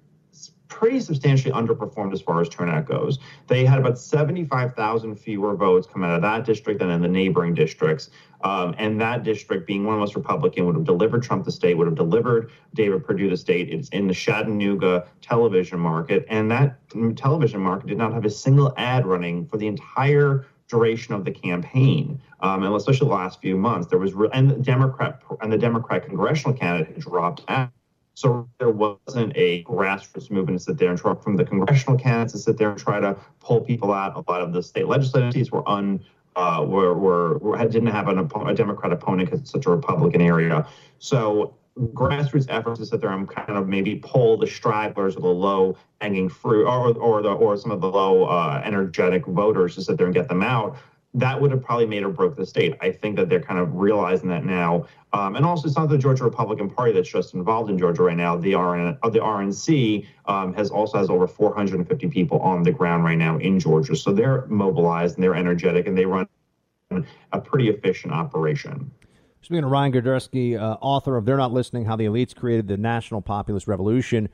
pretty substantially underperformed as far as turnout goes. They had about 75,000 fewer votes come out of that district than in the neighboring districts. Um, and that district, being one of most Republican, would have delivered Trump the state, would have delivered David Perdue the state. It's in the Chattanooga television market. And that television market did not have a single ad running for the entire duration of the campaign, um, and especially the last few months. There was, re- and the Democrat and the Democrat congressional candidate dropped out. So there wasn't a grassroots movement to sit there and try from the congressional candidates to sit there and try to pull people out. A lot of the state legislatures were un uh, were, were, were didn't have an, a Democrat opponent because it's such a Republican area. So grassroots efforts to sit there and kind of maybe pull the stragglers or the low hanging fruit or, or the or some of the low uh, energetic voters to sit there and get them out that would have probably made or broke the state. I think that they're kind of realizing that now. Um, and also, it's not the Georgia Republican Party that's just involved in Georgia right now. The RN, uh, the RNC um, has also has over 450 people on the ground right now in Georgia. So they're mobilized and they're energetic and they run a pretty efficient operation. Speaking of Ryan Girdusky, uh, author of They're Not Listening How the Elites Created the National Populist Revolution.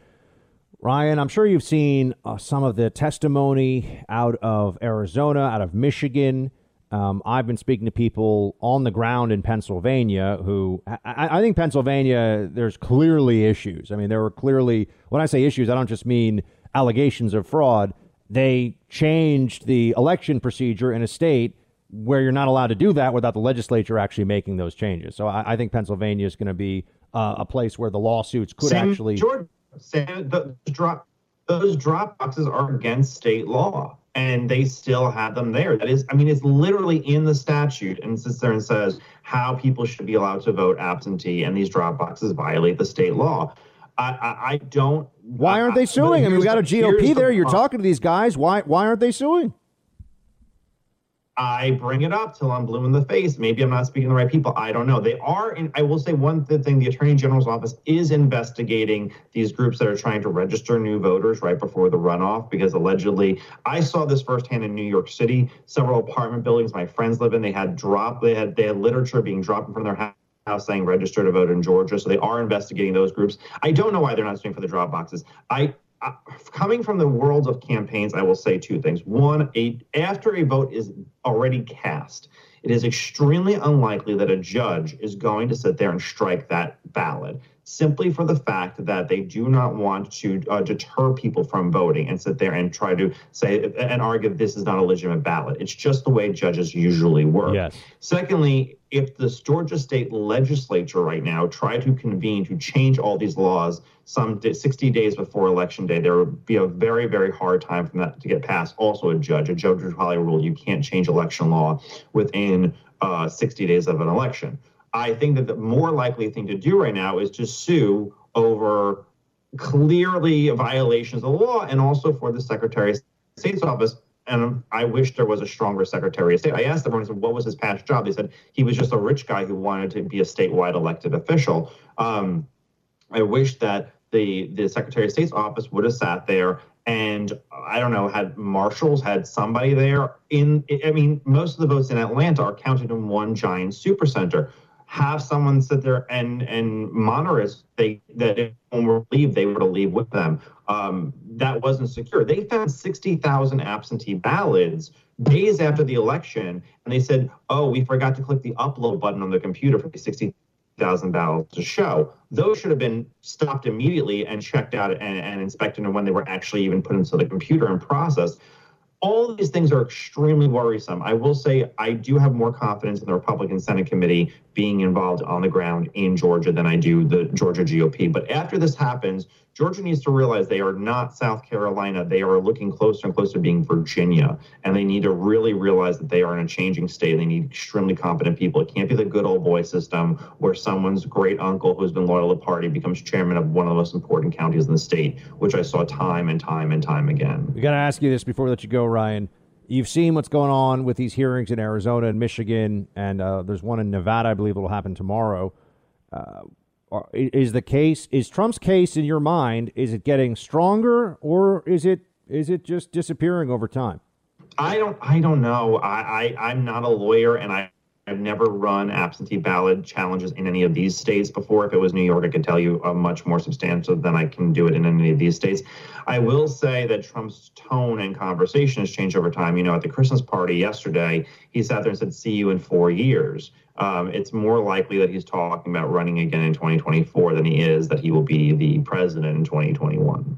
Ryan, I'm sure you've seen uh, some of the testimony out of Arizona, out of Michigan Um, I've been speaking to people on the ground in Pennsylvania who I, I think Pennsylvania, there's clearly issues. I mean, there were clearly, when I say issues, I don't just mean allegations of fraud. They changed the election procedure in a state where you're not allowed to do that without the legislature actually making those changes. So I, I think Pennsylvania is going to be uh, a place where the lawsuits could Same actually. Georgia, same, the drop, those drop boxes are against state law, and they still have them there. That is, I mean, it's literally in the statute, and it sits there and says how people should be allowed to vote absentee, and these drop boxes violate the state law. I, I, I don't. Why aren't they suing? I mean, we got a GOP there. You're talking to these guys. Why? Why aren't they suing? I bring it up till I'm blue in the face. Maybe I'm not speaking to the right people. I don't know. They are, in, I will say one thing the Attorney General's office is investigating these groups that are trying to register new voters right before the runoff because allegedly, I saw this firsthand in New York City. Several apartment buildings my friends live in, they had drop, they had, they had literature being dropped in front of their house house saying register to vote in Georgia. So they are investigating those groups. I don't know why they're not suing for the drop boxes. I uh, coming from the world of campaigns, I will say two things. One, a, after a vote is already cast, it is extremely unlikely that a judge is going to sit there and strike that ballot simply for the fact that they do not want to uh, deter people from voting and sit there and try to say and argue this is not a legitimate ballot. It's just the way judges usually work. Yes. Secondly, if the Georgia state legislature right now tried to convene to change all these laws some 60 days before election day, there would be a very, very hard time for that to get passed. Also, a judge, a judge would probably rule you can't change election law within uh, 60 days of an election. I think that the more likely thing to do right now is to sue over clearly violations of the law and also for the Secretary of State's office. And I wish there was a stronger Secretary of State. I asked everyone, I said, what was his past job? They said he was just a rich guy who wanted to be a statewide elected official. Um, I wish that the, the Secretary of State's office would have sat there and I don't know, had marshals, had somebody there. In I mean, most of the votes in Atlanta are counted in one giant supercenter have someone sit there and and monitor us they that if someone were to leave they were to leave with them. Um, that wasn't secure. They found 60000 absentee ballots days after the election and they said oh we forgot to click the upload button on the computer for the 60000 ballots to show. Those should have been stopped immediately and checked out and, and inspected and when they were actually even put into the computer and processed. All these things are extremely worrisome. I will say I do have more confidence in the Republican Senate committee being involved on the ground in Georgia than I do the Georgia GOP. But after this happens, Georgia needs to realize they are not South Carolina. They are looking closer and closer to being Virginia. And they need to really realize that they are in a changing state. They need extremely competent people. It can't be the good old boy system where someone's great uncle who's been loyal to the party becomes chairman of one of the most important counties in the state, which I saw time and time and time again. We got to ask you this before we let you go, Ryan. You've seen what's going on with these hearings in Arizona and Michigan, and uh, there's one in Nevada, I believe, it will happen tomorrow. Uh, is the case is Trump's case in your mind? Is it getting stronger, or is it is it just disappearing over time? I don't I don't know. I, I I'm not a lawyer, and I I've never run absentee ballot challenges in any of these states before. If it was New York, I could tell you a much more substantial than I can do it in any of these states. I will say that Trump's tone and conversation has changed over time. You know, at the Christmas party yesterday, he sat there and said, "See you in four years." Um, it's more likely that he's talking about running again in 2024 than he is that he will be the president in 2021.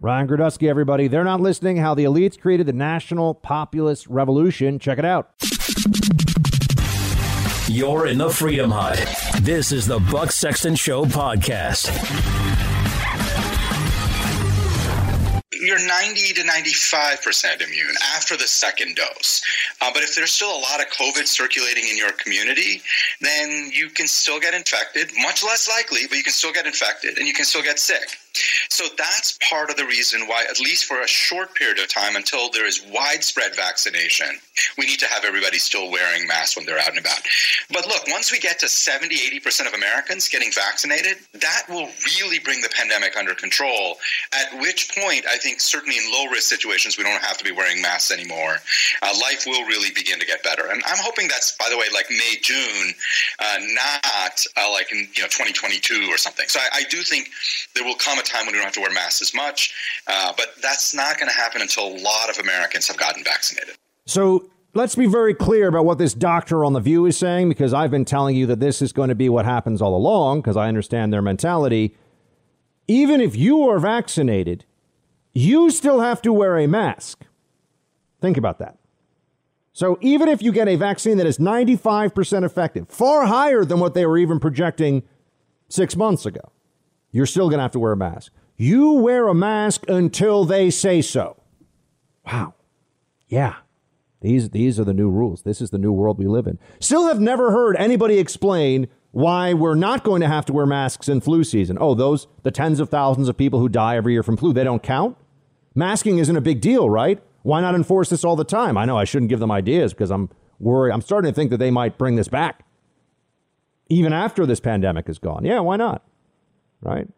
Ryan Girdusky, everybody. They're not listening. How the elites created the national populist revolution. Check it out. You're in the Freedom Hut. This is the Buck Sexton Show podcast. You're 90 to 95% immune after the second dose. Uh, but if there's still a lot of COVID circulating in your community, then you can still get infected, much less likely, but you can still get infected and you can still get sick. So that's part of the reason why, at least for a short period of time until there is widespread vaccination, we need to have everybody still wearing masks when they're out and about. But look, once we get to 70, 80% of Americans getting vaccinated, that will really bring the pandemic under control. At which point, I think certainly in low risk situations, we don't have to be wearing masks anymore. Uh, life will really begin to get better. And I'm hoping that's, by the way, like May, June, uh, not uh, like in you know 2022 or something. So I, I do think there will come a time when we don't have to wear masks as much. Uh, but that's not going to happen until a lot of Americans have gotten vaccinated. So let's be very clear about what this doctor on The View is saying because I've been telling you that this is going to be what happens all along because I understand their mentality. Even if you are vaccinated, you still have to wear a mask. Think about that. So even if you get a vaccine that is 95% effective, far higher than what they were even projecting six months ago, you're still going to have to wear a mask. You wear a mask until they say so. Wow. Yeah. These, these are the new rules. This is the new world we live in. Still have never heard anybody explain why we're not going to have to wear masks in flu season. Oh, those, the tens of thousands of people who die every year from flu, they don't count? Masking isn't a big deal, right? Why not enforce this all the time? I know I shouldn't give them ideas because I'm worried. I'm starting to think that they might bring this back even after this pandemic is gone. Yeah, why not? Right?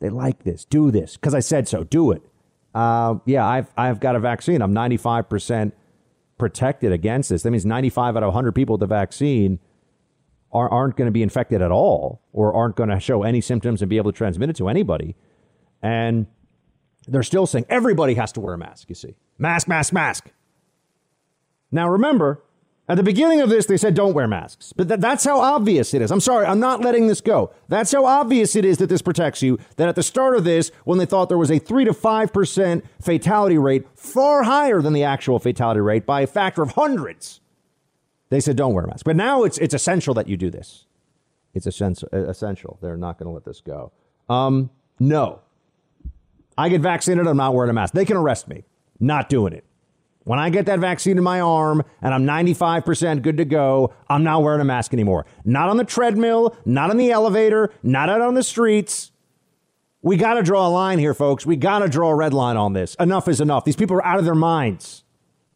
They like this. Do this because I said so. Do it. Uh, yeah, I've I've got a vaccine. I'm 95 percent protected against this. That means 95 out of 100 people with the vaccine are, aren't going to be infected at all or aren't going to show any symptoms and be able to transmit it to anybody. And they're still saying everybody has to wear a mask, you see. Mask, mask, mask. Now remember, at the beginning of this, they said don't wear masks. But th- that's how obvious it is. I'm sorry, I'm not letting this go. That's how obvious it is that this protects you. That at the start of this, when they thought there was a 3 to 5% fatality rate, far higher than the actual fatality rate by a factor of hundreds, they said don't wear a mask. But now it's, it's essential that you do this. It's essential. They're not going to let this go. Um, no. I get vaccinated, I'm not wearing a mask. They can arrest me. Not doing it. When I get that vaccine in my arm and I'm 95% good to go, I'm not wearing a mask anymore. Not on the treadmill, not on the elevator, not out on the streets. We got to draw a line here, folks. We got to draw a red line on this. Enough is enough. These people are out of their minds.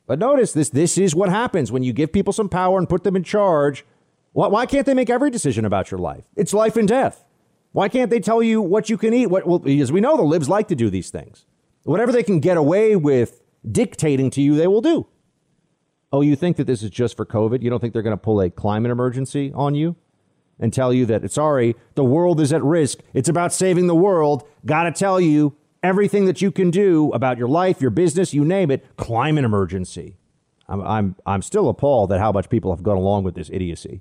But notice this this is what happens when you give people some power and put them in charge. Why can't they make every decision about your life? It's life and death. Why can't they tell you what you can eat? What, well, as we know, the libs like to do these things. Whatever they can get away with dictating to you they will do. Oh, you think that this is just for COVID? You don't think they're going to pull a climate emergency on you and tell you that, it's sorry, the world is at risk. It's about saving the world. Got to tell you everything that you can do about your life, your business, you name it, climate emergency. I'm, I'm, I'm still appalled at how much people have gone along with this idiocy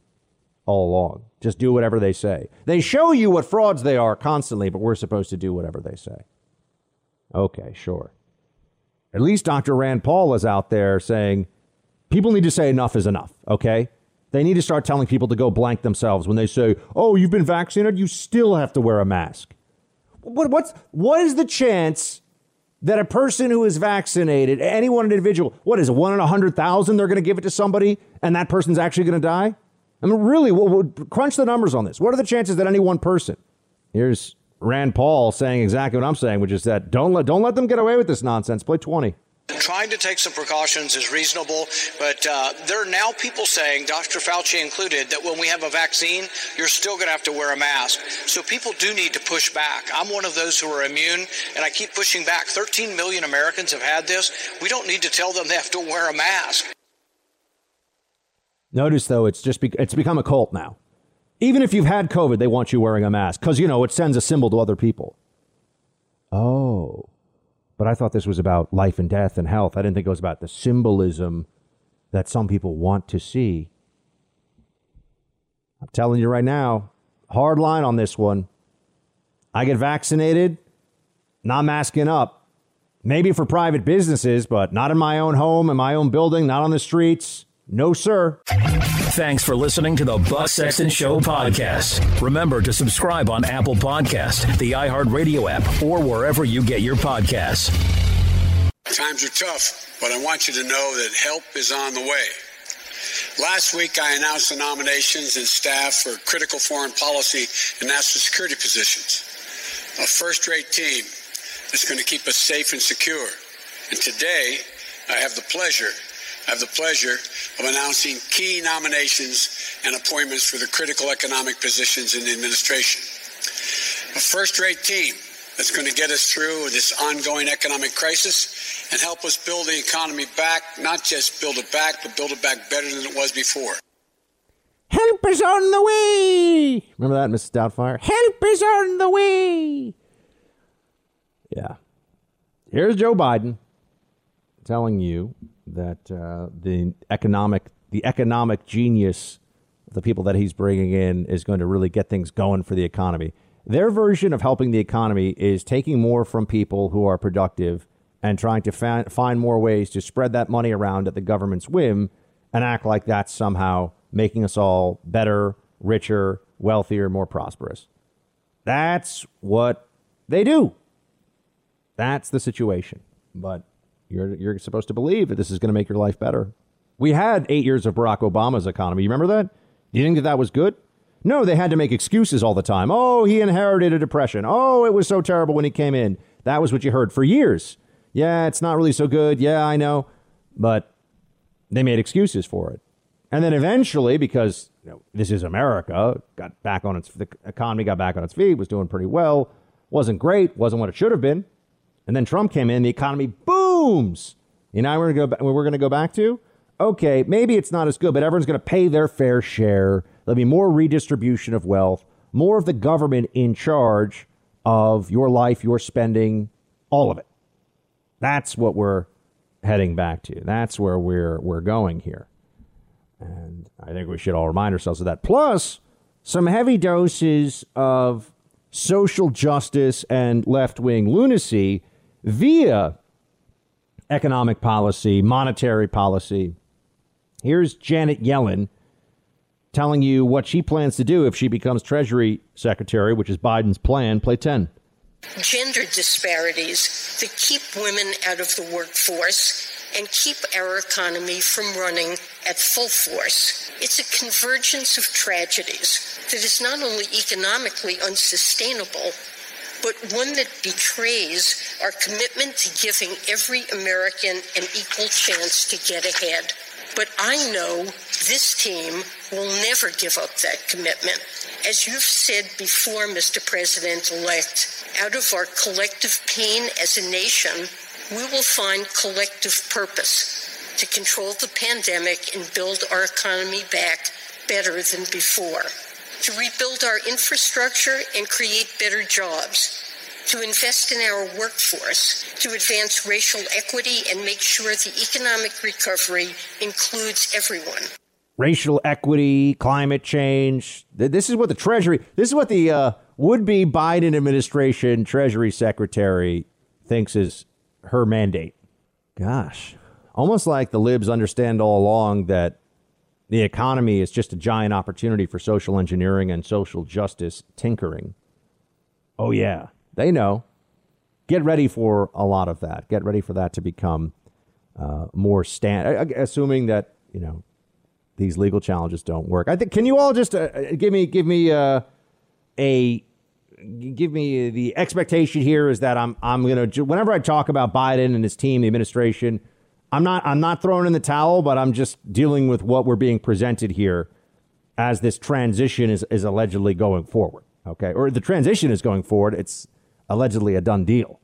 all along. Just do whatever they say. They show you what frauds they are constantly, but we're supposed to do whatever they say. Okay, sure. At least Dr. Rand Paul is out there saying people need to say enough is enough, okay? They need to start telling people to go blank themselves when they say, oh, you've been vaccinated, you still have to wear a mask. What, what's, what is the chance that a person who is vaccinated, any one individual, what is it, one in a 100,000, they're going to give it to somebody and that person's actually going to die? I mean, really, we'll, we'll crunch the numbers on this. What are the chances that any one person? Here's Rand Paul saying exactly what I'm saying, which is that don't let don't let them get away with this nonsense. Play 20. Trying to take some precautions is reasonable, but uh, there are now people saying, Dr. Fauci included, that when we have a vaccine, you're still going to have to wear a mask. So people do need to push back. I'm one of those who are immune, and I keep pushing back. 13 million Americans have had this. We don't need to tell them they have to wear a mask. Notice, though, it's just be- it's become a cult now. Even if you've had COVID, they want you wearing a mask because, you know, it sends a symbol to other people. Oh, but I thought this was about life and death and health. I didn't think it was about the symbolism that some people want to see. I'm telling you right now, hard line on this one. I get vaccinated, not masking up. Maybe for private businesses, but not in my own home, in my own building, not on the streets. No, sir. Thanks for listening to the Buck Sexton Show podcast. Remember to subscribe on Apple Podcast, the iHeartRadio app, or wherever you get your podcasts. Times are tough, but I want you to know that help is on the way. Last week, I announced the nominations and staff for critical foreign policy and national security positions. A first rate team that's going to keep us safe and secure. And today, I have the pleasure I have the pleasure of announcing key nominations and appointments for the critical economic positions in the administration. A first rate team that's going to get us through this ongoing economic crisis and help us build the economy back, not just build it back, but build it back better than it was before. Help is on the way. Remember that, Mrs. Doubtfire? Help is on the way. Yeah. Here's Joe Biden telling you that uh, the economic the economic genius the people that he's bringing in is going to really get things going for the economy. Their version of helping the economy is taking more from people who are productive and trying to fa- find more ways to spread that money around at the government's whim and act like that's somehow making us all better, richer, wealthier, more prosperous. That's what they do. That's the situation. But you're, you're supposed to believe that this is going to make your life better. We had eight years of Barack Obama's economy. You remember that? Do you think that that was good? No, they had to make excuses all the time. Oh, he inherited a depression. Oh, it was so terrible when he came in. That was what you heard for years. Yeah, it's not really so good. Yeah, I know. But they made excuses for it. And then eventually, because you know, this is America, got back on its the economy got back on its feet, was doing pretty well, wasn't great, wasn't what it should have been. And then Trump came in, the economy booms. You know, we're gonna go. We're gonna go back to okay, maybe it's not as good, but everyone's going to pay their fair share. There'll be more redistribution of wealth, more of the government in charge of your life, your spending, all of it. That's what we're heading back to. That's where we're we're going here. And I think we should all remind ourselves of that. Plus, some heavy doses of social justice and left-wing lunacy via economic policy, monetary policy, Here's Janet Yellen telling you what she plans to do if she becomes Treasury Secretary, which is Biden's plan. Play 10. Gender disparities that keep women out of the workforce and keep our economy from running at full force. It's a convergence of tragedies that is not only economically unsustainable, but one that betrays our commitment to giving every American an equal chance to get ahead. But I know this team will never give up that commitment. As you've said before, Mr. President elect, out of our collective pain as a nation, we will find collective purpose to control the pandemic and build our economy back better than before, to rebuild our infrastructure and create better jobs to invest in our workforce, to advance racial equity, and make sure the economic recovery includes everyone. Racial equity, climate change. This is what the Treasury, this is what the uh, would be Biden administration Treasury Secretary thinks is her mandate. Gosh, almost like the libs understand all along that the economy is just a giant opportunity for social engineering and social justice tinkering. Oh, yeah. They know. Get ready for a lot of that. Get ready for that to become uh, more stand. Assuming that you know these legal challenges don't work. I think. Can you all just uh, uh give me give me uh, a give me the expectation here is that I'm I'm gonna whenever I talk about Biden and his team, the administration, I'm not I'm not throwing in the towel, but I'm just dealing with what we're being presented here as this transition is is allegedly going forward. Okay, or the transition is going forward. It's allegedly a done deal.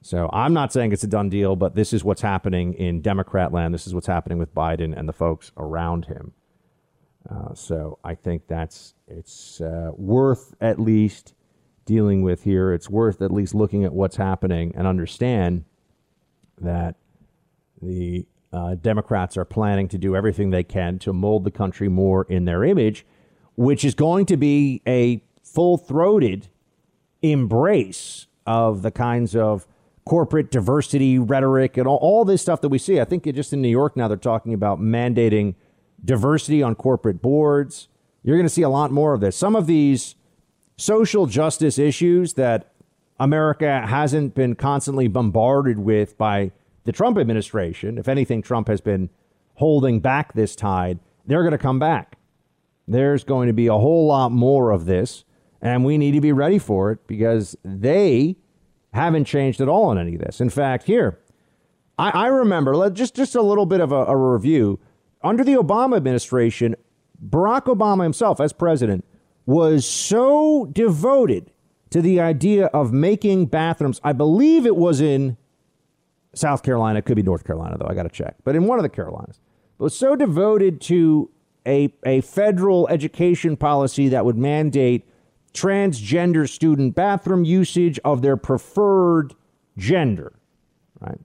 So I'm not saying it's a done deal, but this is what's happening in Democrat land. This is what's happening with Biden and the folks around him. Uh, so I think that's it's uh, worth at least dealing with here. It's worth at least looking at what's happening and understand that the uh, Democrats are planning to do everything they can to mold the country more in their image, which is going to be a full throated embrace of the kinds of corporate diversity rhetoric and all, all this stuff that we see. I think just in New York now they're talking about mandating diversity on corporate boards. You're going to see a lot more of this. Some of these social justice issues that America hasn't been constantly bombarded with by the Trump administration. If anything, Trump has been holding back this tide. They're going to come back. There's going to be a whole lot more of this. And we need to be ready for it because they haven't changed at all on any of this. In fact, here, I, I remember just, just a little bit of a, a review. Under the Obama administration, Barack Obama himself, as president, was so devoted to the idea of making bathrooms. I believe it was in South Carolina. It could be North Carolina, though. I got to check. But in one of the Carolinas, was so devoted to a, a federal education policy that would mandate transgender student bathroom usage of their preferred gender, right?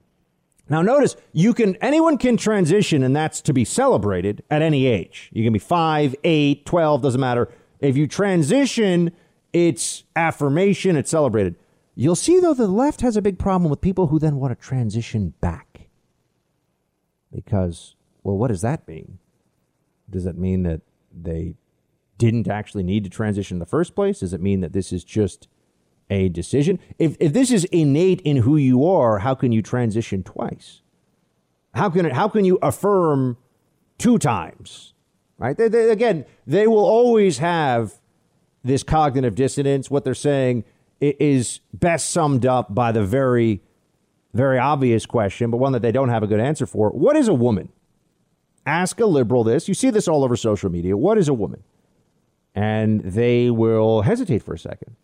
Now, notice you can anyone can transition, and that's to be celebrated at any age. You can be five, eight, 12, doesn't matter. If you transition, it's affirmation, it's celebrated. You'll see, though, the left has a big problem with people who then want to transition back. Because, well, what does that mean? Does that mean that they didn't actually need to transition in the first place? Does it mean that this is just a decision? If, if this is innate in who you are, how can you transition twice? How can, it, how can you affirm two times? Right? They, they, again, they will always have this cognitive dissonance. What they're saying is best summed up by the very, very obvious question, but one that they don't have a good answer for. What is a woman? Ask a liberal this. You see this all over social media. What is a woman? And they will hesitate for a second.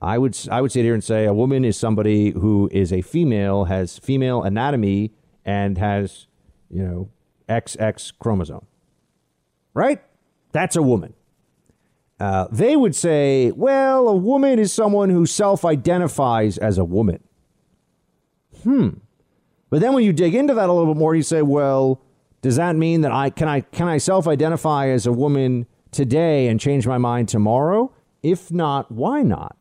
I would I would sit here and say a woman is somebody who is a female, has female anatomy, and has you know XX chromosome. Right? That's a woman. Uh, they would say, well, a woman is someone who self-identifies as a woman. Hmm. But then when you dig into that a little bit more, you say, well, does that mean that I can I can I self-identify as a woman today and change my mind tomorrow? If not, why not?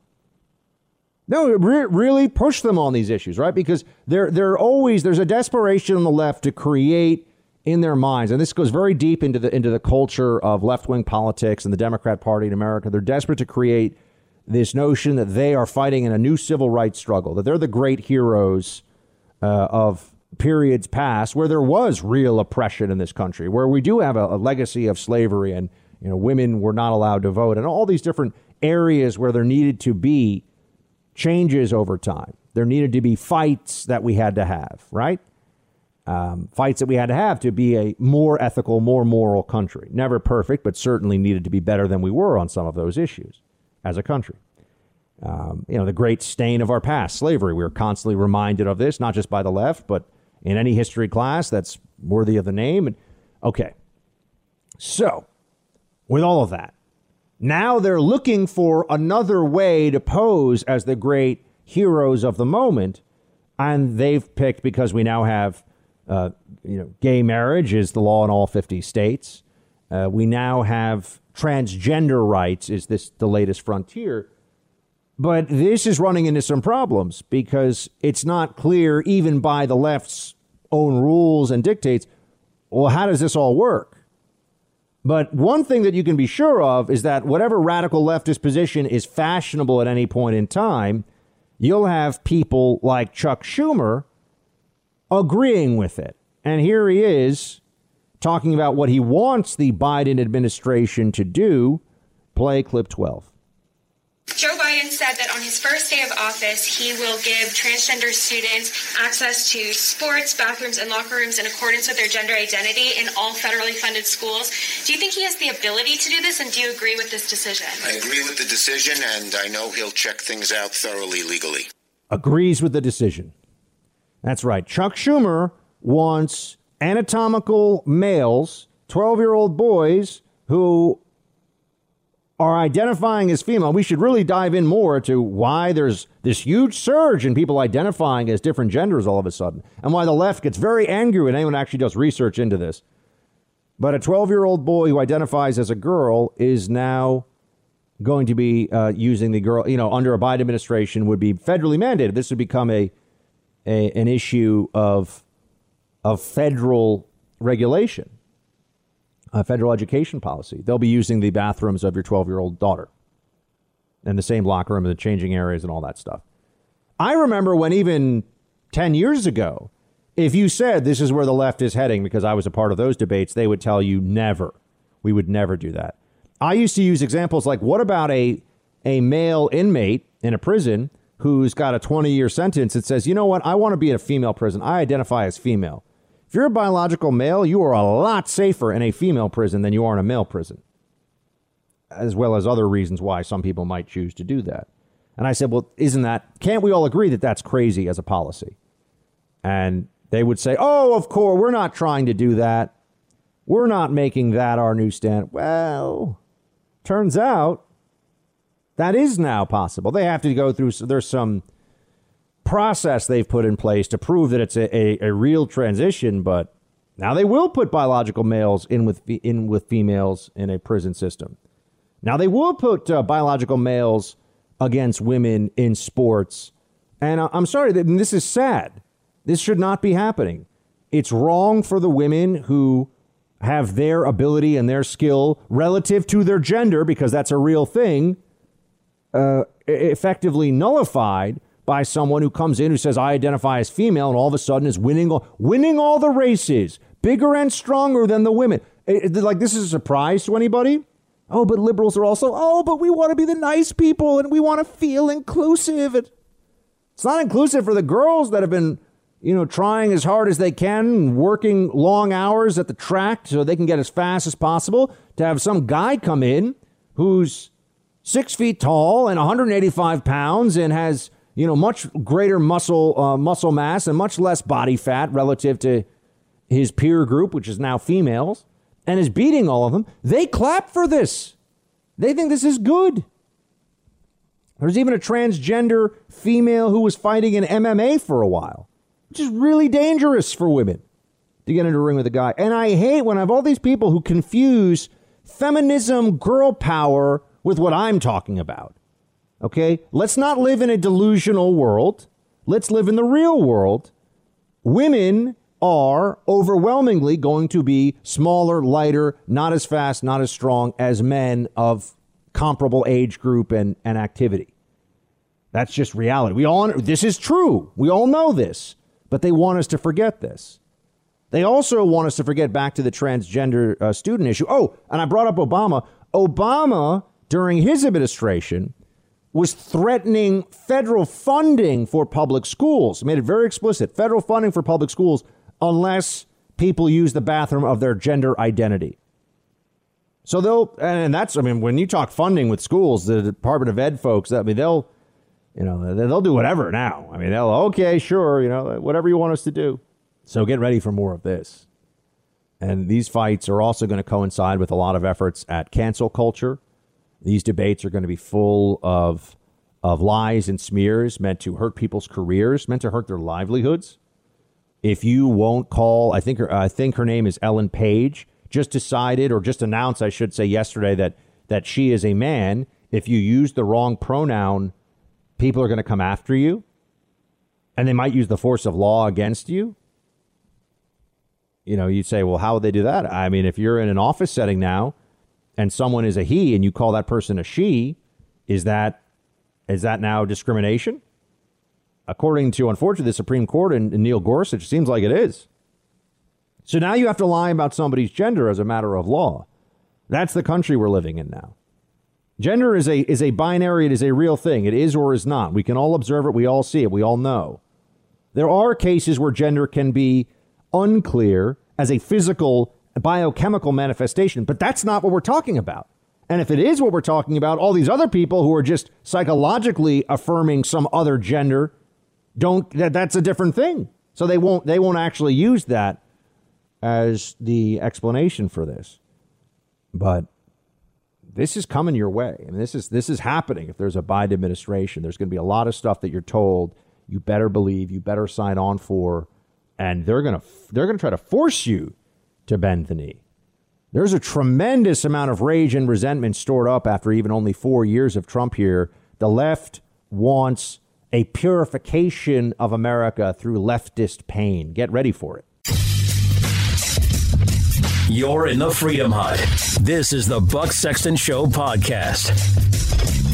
No, re- really push them on these issues, right? Because they're they're always there's a desperation on the left to create in their minds, and this goes very deep into the into the culture of left wing politics and the Democrat Party in America. They're desperate to create this notion that they are fighting in a new civil rights struggle, that they're the great heroes uh, of periods past where there was real oppression in this country, where we do have a, a legacy of slavery and you know women were not allowed to vote, and all these different areas where there needed to be changes over time. There needed to be fights that we had to have, right? Um, fights that we had to have to be a more ethical, more moral country. Never perfect, but certainly needed to be better than we were on some of those issues as a country. Um, you know, the great stain of our past, slavery. We are constantly reminded of this, not just by the left, but in any history class that's worthy of the name. And okay, so with all of that, now they're looking for another way to pose as the great heroes of the moment, and they've picked because we now have, uh, you know, gay marriage is the law in all 50 states. Uh, we now have transgender rights. Is this the latest frontier? But this is running into some problems because it's not clear, even by the left's own rules and dictates. Well, how does this all work? But one thing that you can be sure of is that whatever radical leftist position is fashionable at any point in time, you'll have people like Chuck Schumer agreeing with it. And here he is talking about what he wants the Biden administration to do. Play clip 12. Joe Biden said that on his first day of office, he will give transgender students access to sports, bathrooms, and locker rooms in accordance with their gender identity in all federally funded schools. Do you think he has the ability to do this, and do you agree with this decision? I agree with the decision, and I know he'll check things out thoroughly legally. Agrees with the decision. That's right. Chuck Schumer wants anatomical males, 12 year old boys who are identifying as female. We should really dive in more to why there's this huge surge in people identifying as different genders all of a sudden, and why the left gets very angry when anyone actually does research into this. But a 12 year old boy who identifies as a girl is now going to be uh, using the girl, you know, under a Biden administration would be federally mandated. This would become a, a an issue of of federal regulation federal education policy. They'll be using the bathrooms of your 12 year old daughter and the same locker room and the changing areas and all that stuff. I remember when even 10 years ago, if you said this is where the left is heading, because I was a part of those debates, they would tell you never. We would never do that. I used to use examples like what about a, a male inmate in a prison who's got a 20 year sentence that says, you know what, I want to be in a female prison. I identify as female. If you're a biological male, you are a lot safer in a female prison than you are in a male prison, as well as other reasons why some people might choose to do that. And I said, well, isn't that, can't we all agree that that's crazy as a policy? And they would say, oh, of course, we're not trying to do that. We're not making that our new stand. Well, turns out that is now possible. They have to go through, there's some process they've put in place to prove that it's a, a, a real transition, but now they will put biological males in with in with females in a prison system. Now they will put uh, biological males against women in sports. And I- I'm sorry that this is sad. This should not be happening. It's wrong for the women who have their ability and their skill relative to their gender because that's a real thing uh, effectively nullified by someone who comes in who says I identify as female and all of a sudden is winning all, winning all the races, bigger and stronger than the women. It- it- like this is a surprise to anybody? Oh, but liberals are also oh, but we want to be the nice people and we want to feel inclusive. It- it's not inclusive for the girls that have been you know trying as hard as they can, working long hours at the track so they can get as fast as possible. To have some guy come in who's six feet tall and 185 pounds and has you know much greater muscle uh, muscle mass and much less body fat relative to his peer group, which is now females, and is beating all of them. They clap for this. They think this is good. There's even a transgender female who was fighting in MMA for a while, which is really dangerous for women to get into a ring with a guy. And I hate when I have all these people who confuse feminism, girl power with what I'm talking about. Okay? Let's not live in a delusional world. Let's live in the real world. Women are overwhelmingly going to be smaller, lighter, not as fast, not as strong as men of comparable age group and, and activity. That's just reality. We all this is true. We all know this, but they want us to forget this. They also want us to forget back to the transgender uh, student issue. Oh, and I brought up Obama. Obama during his administration was threatening federal funding for public schools. Made it very explicit. Federal funding for public schools unless people use the bathroom of their gender identity. So they'll, and that's, I mean, when you talk funding with schools, the Department of Ed folks, I mean, they'll, you know, they'll do whatever now. I mean, they'll, okay, sure, you know, whatever you want us to do. So get ready for more of this. And these fights are also going to coincide with a lot of efforts at cancel culture. These debates are going to be full of, of lies and smears meant to hurt people's careers, meant to hurt their livelihoods. If you won't call, I think her, I think her name is Ellen Page, just decided or just announced, I should say, yesterday that that she is a man. If you use the wrong pronoun, people are going to come after you, and they might use the force of law against you. You know, you'd say, well, how would they do that? I mean, if you're in an office setting now, and someone is a he, and you call that person a she, is that is that now discrimination? According to, unfortunately, the Supreme Court and, Neil Gorsuch, it seems like it is. So now you have to lie about somebody's gender as a matter of law. That's the country we're living in now. Gender is a is a binary, it is a real thing. It is or is not. We can all observe it, we all see it, we all know. There are cases where gender can be unclear as a physical biochemical manifestation, but that's not what we're talking about. And if it is what we're talking about, all these other people who are just psychologically affirming some other gender don't that, that's a different thing. So they won't they won't actually use that as the explanation for this. But this is coming your way. and this is this is happening. If there's a Biden administration, there's going to be a lot of stuff that you're told you better believe, you better sign on for, and they're going to they're going to try to force you to bend the knee. There's a tremendous amount of rage and resentment stored up after even only four years of Trump here. The left wants a purification of America through leftist pain. Get ready for it. You're in the Freedom Hut. This is the Buck Sexton Show podcast.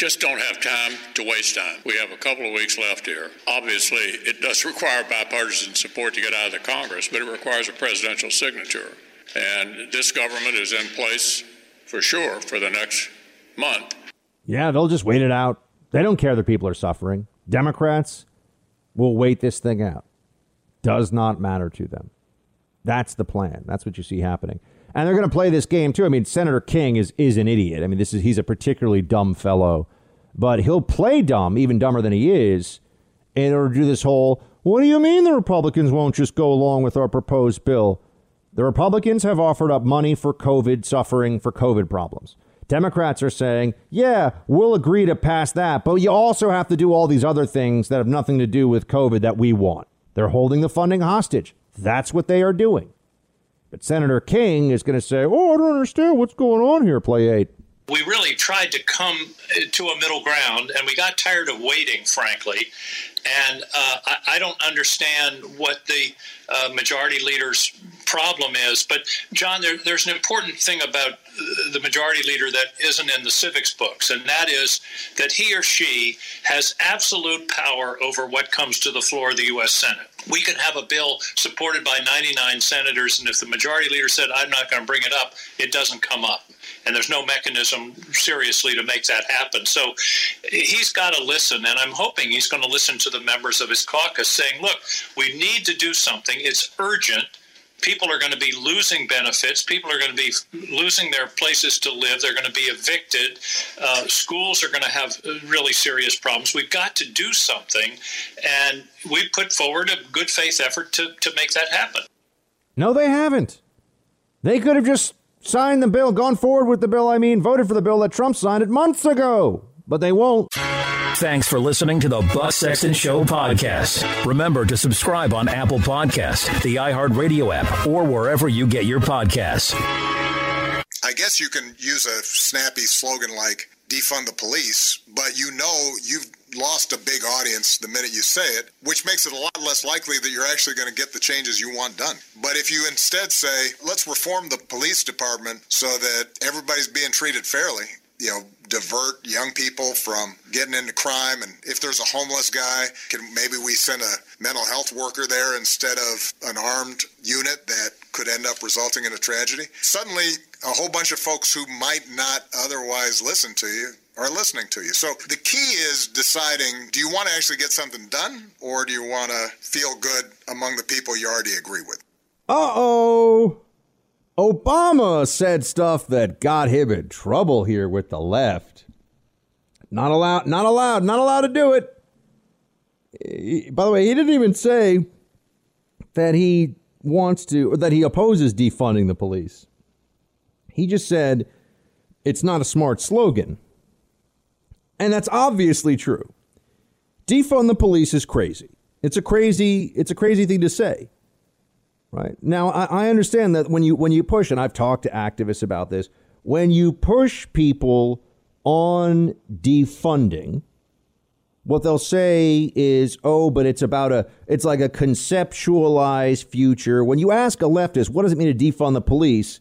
Just don't have time to waste time. We have a couple of weeks left here. Obviously, it does require bipartisan support to get out of the Congress, but it requires a presidential signature. And this government is in place for sure for the next month. Yeah, they'll just wait it out. They don't care that people are suffering. Democrats will wait this thing out. Does not matter to them. That's the plan. That's what you see happening. And they're going to play this game too. I mean, Senator King is is an idiot. I mean, this is he's a particularly dumb fellow, but he'll play dumb, even dumber than he is, in order to do this whole. What do you mean the Republicans won't just go along with our proposed bill? The Republicans have offered up money for COVID suffering for COVID problems. Democrats are saying, yeah, we'll agree to pass that, but you also have to do all these other things that have nothing to do with COVID that we want. They're holding the funding hostage. That's what they are doing. But Senator King is going to say, oh, I don't understand what's going on here, play eight. We really tried to come to a middle ground, and we got tired of waiting, frankly. And uh, I, I, don't understand what the uh, majority leader's problem is. But, John, there, there's an important thing about the majority leader that isn't in the civics books, and that is that he or she has absolute power over what comes to the floor of the U.S. Senate. We could have a bill supported by 99 senators, and if the majority leader said, I'm not going to bring it up, it doesn't come up and there's no mechanism seriously to make that happen. So he's got to listen, and I'm hoping he's going to listen to the members of his caucus saying, look, we need to do something. It's urgent. People are going to be losing benefits. People are going to be losing their places to live. They're going to be evicted. Uh, schools are going to have really serious problems. We've got to do something. And we put forward a good faith effort to, to make that happen. No, they haven't. They could have just signed the bill, gone forward with the bill, I mean, voted for the bill that Trump signed it months ago, but they won't. Thanks for listening to the Buck Sexton Show podcast. Remember to subscribe on Apple Podcast, the iHeartRadio app, or wherever you get your podcasts. I guess you can use a snappy slogan like defund the police, but you know you've lost a big audience the minute you say it, which makes it a lot less likely that you're actually going to get the changes you want done. But if you instead say, let's reform the police department so that everybody's being treated fairly, you know, divert young people from getting into crime. And if there's a homeless guy, can maybe we send a mental health worker there instead of an armed unit that could end up resulting in a tragedy? Suddenly, a whole bunch of folks who might not otherwise listen to you are listening to you. So the key is deciding do you want to actually get something done or do you want to feel good among the people you already agree with? Uh oh. Obama said stuff that got him in trouble here with the left. Not allowed, not allowed, not allowed to do it. By the way, he didn't even say that he wants to, or that he opposes defunding the police. He just said it's not a smart slogan. And that's obviously true. Defund the police is crazy. It's a crazy, it's a crazy thing to say. Right. Now I, I understand that when you when you push, and I've talked to activists about this, when you push people on defunding, what they'll say is, oh, but it's about a, it's like a conceptualized future. When you ask a leftist, what does it mean to defund the police?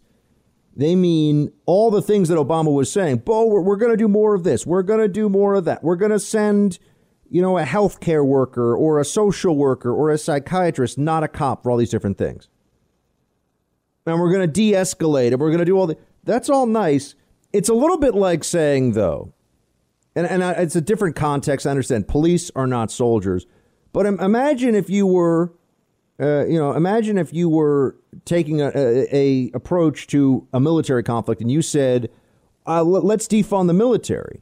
They mean all the things that Obama was saying. Bo, we're, we're going to do more of this. We're going to do more of that. We're going to send, you know, a healthcare worker or a social worker or a psychiatrist, not a cop, for all these different things. And we're going to de escalate and we're going to do all the. That's all nice. It's a little bit like saying, though, and, and it's a different context. I understand police are not soldiers. But imagine if you were uh, you know, imagine if you were taking a, a, a, approach to a military conflict and you said, uh, let's defund the military.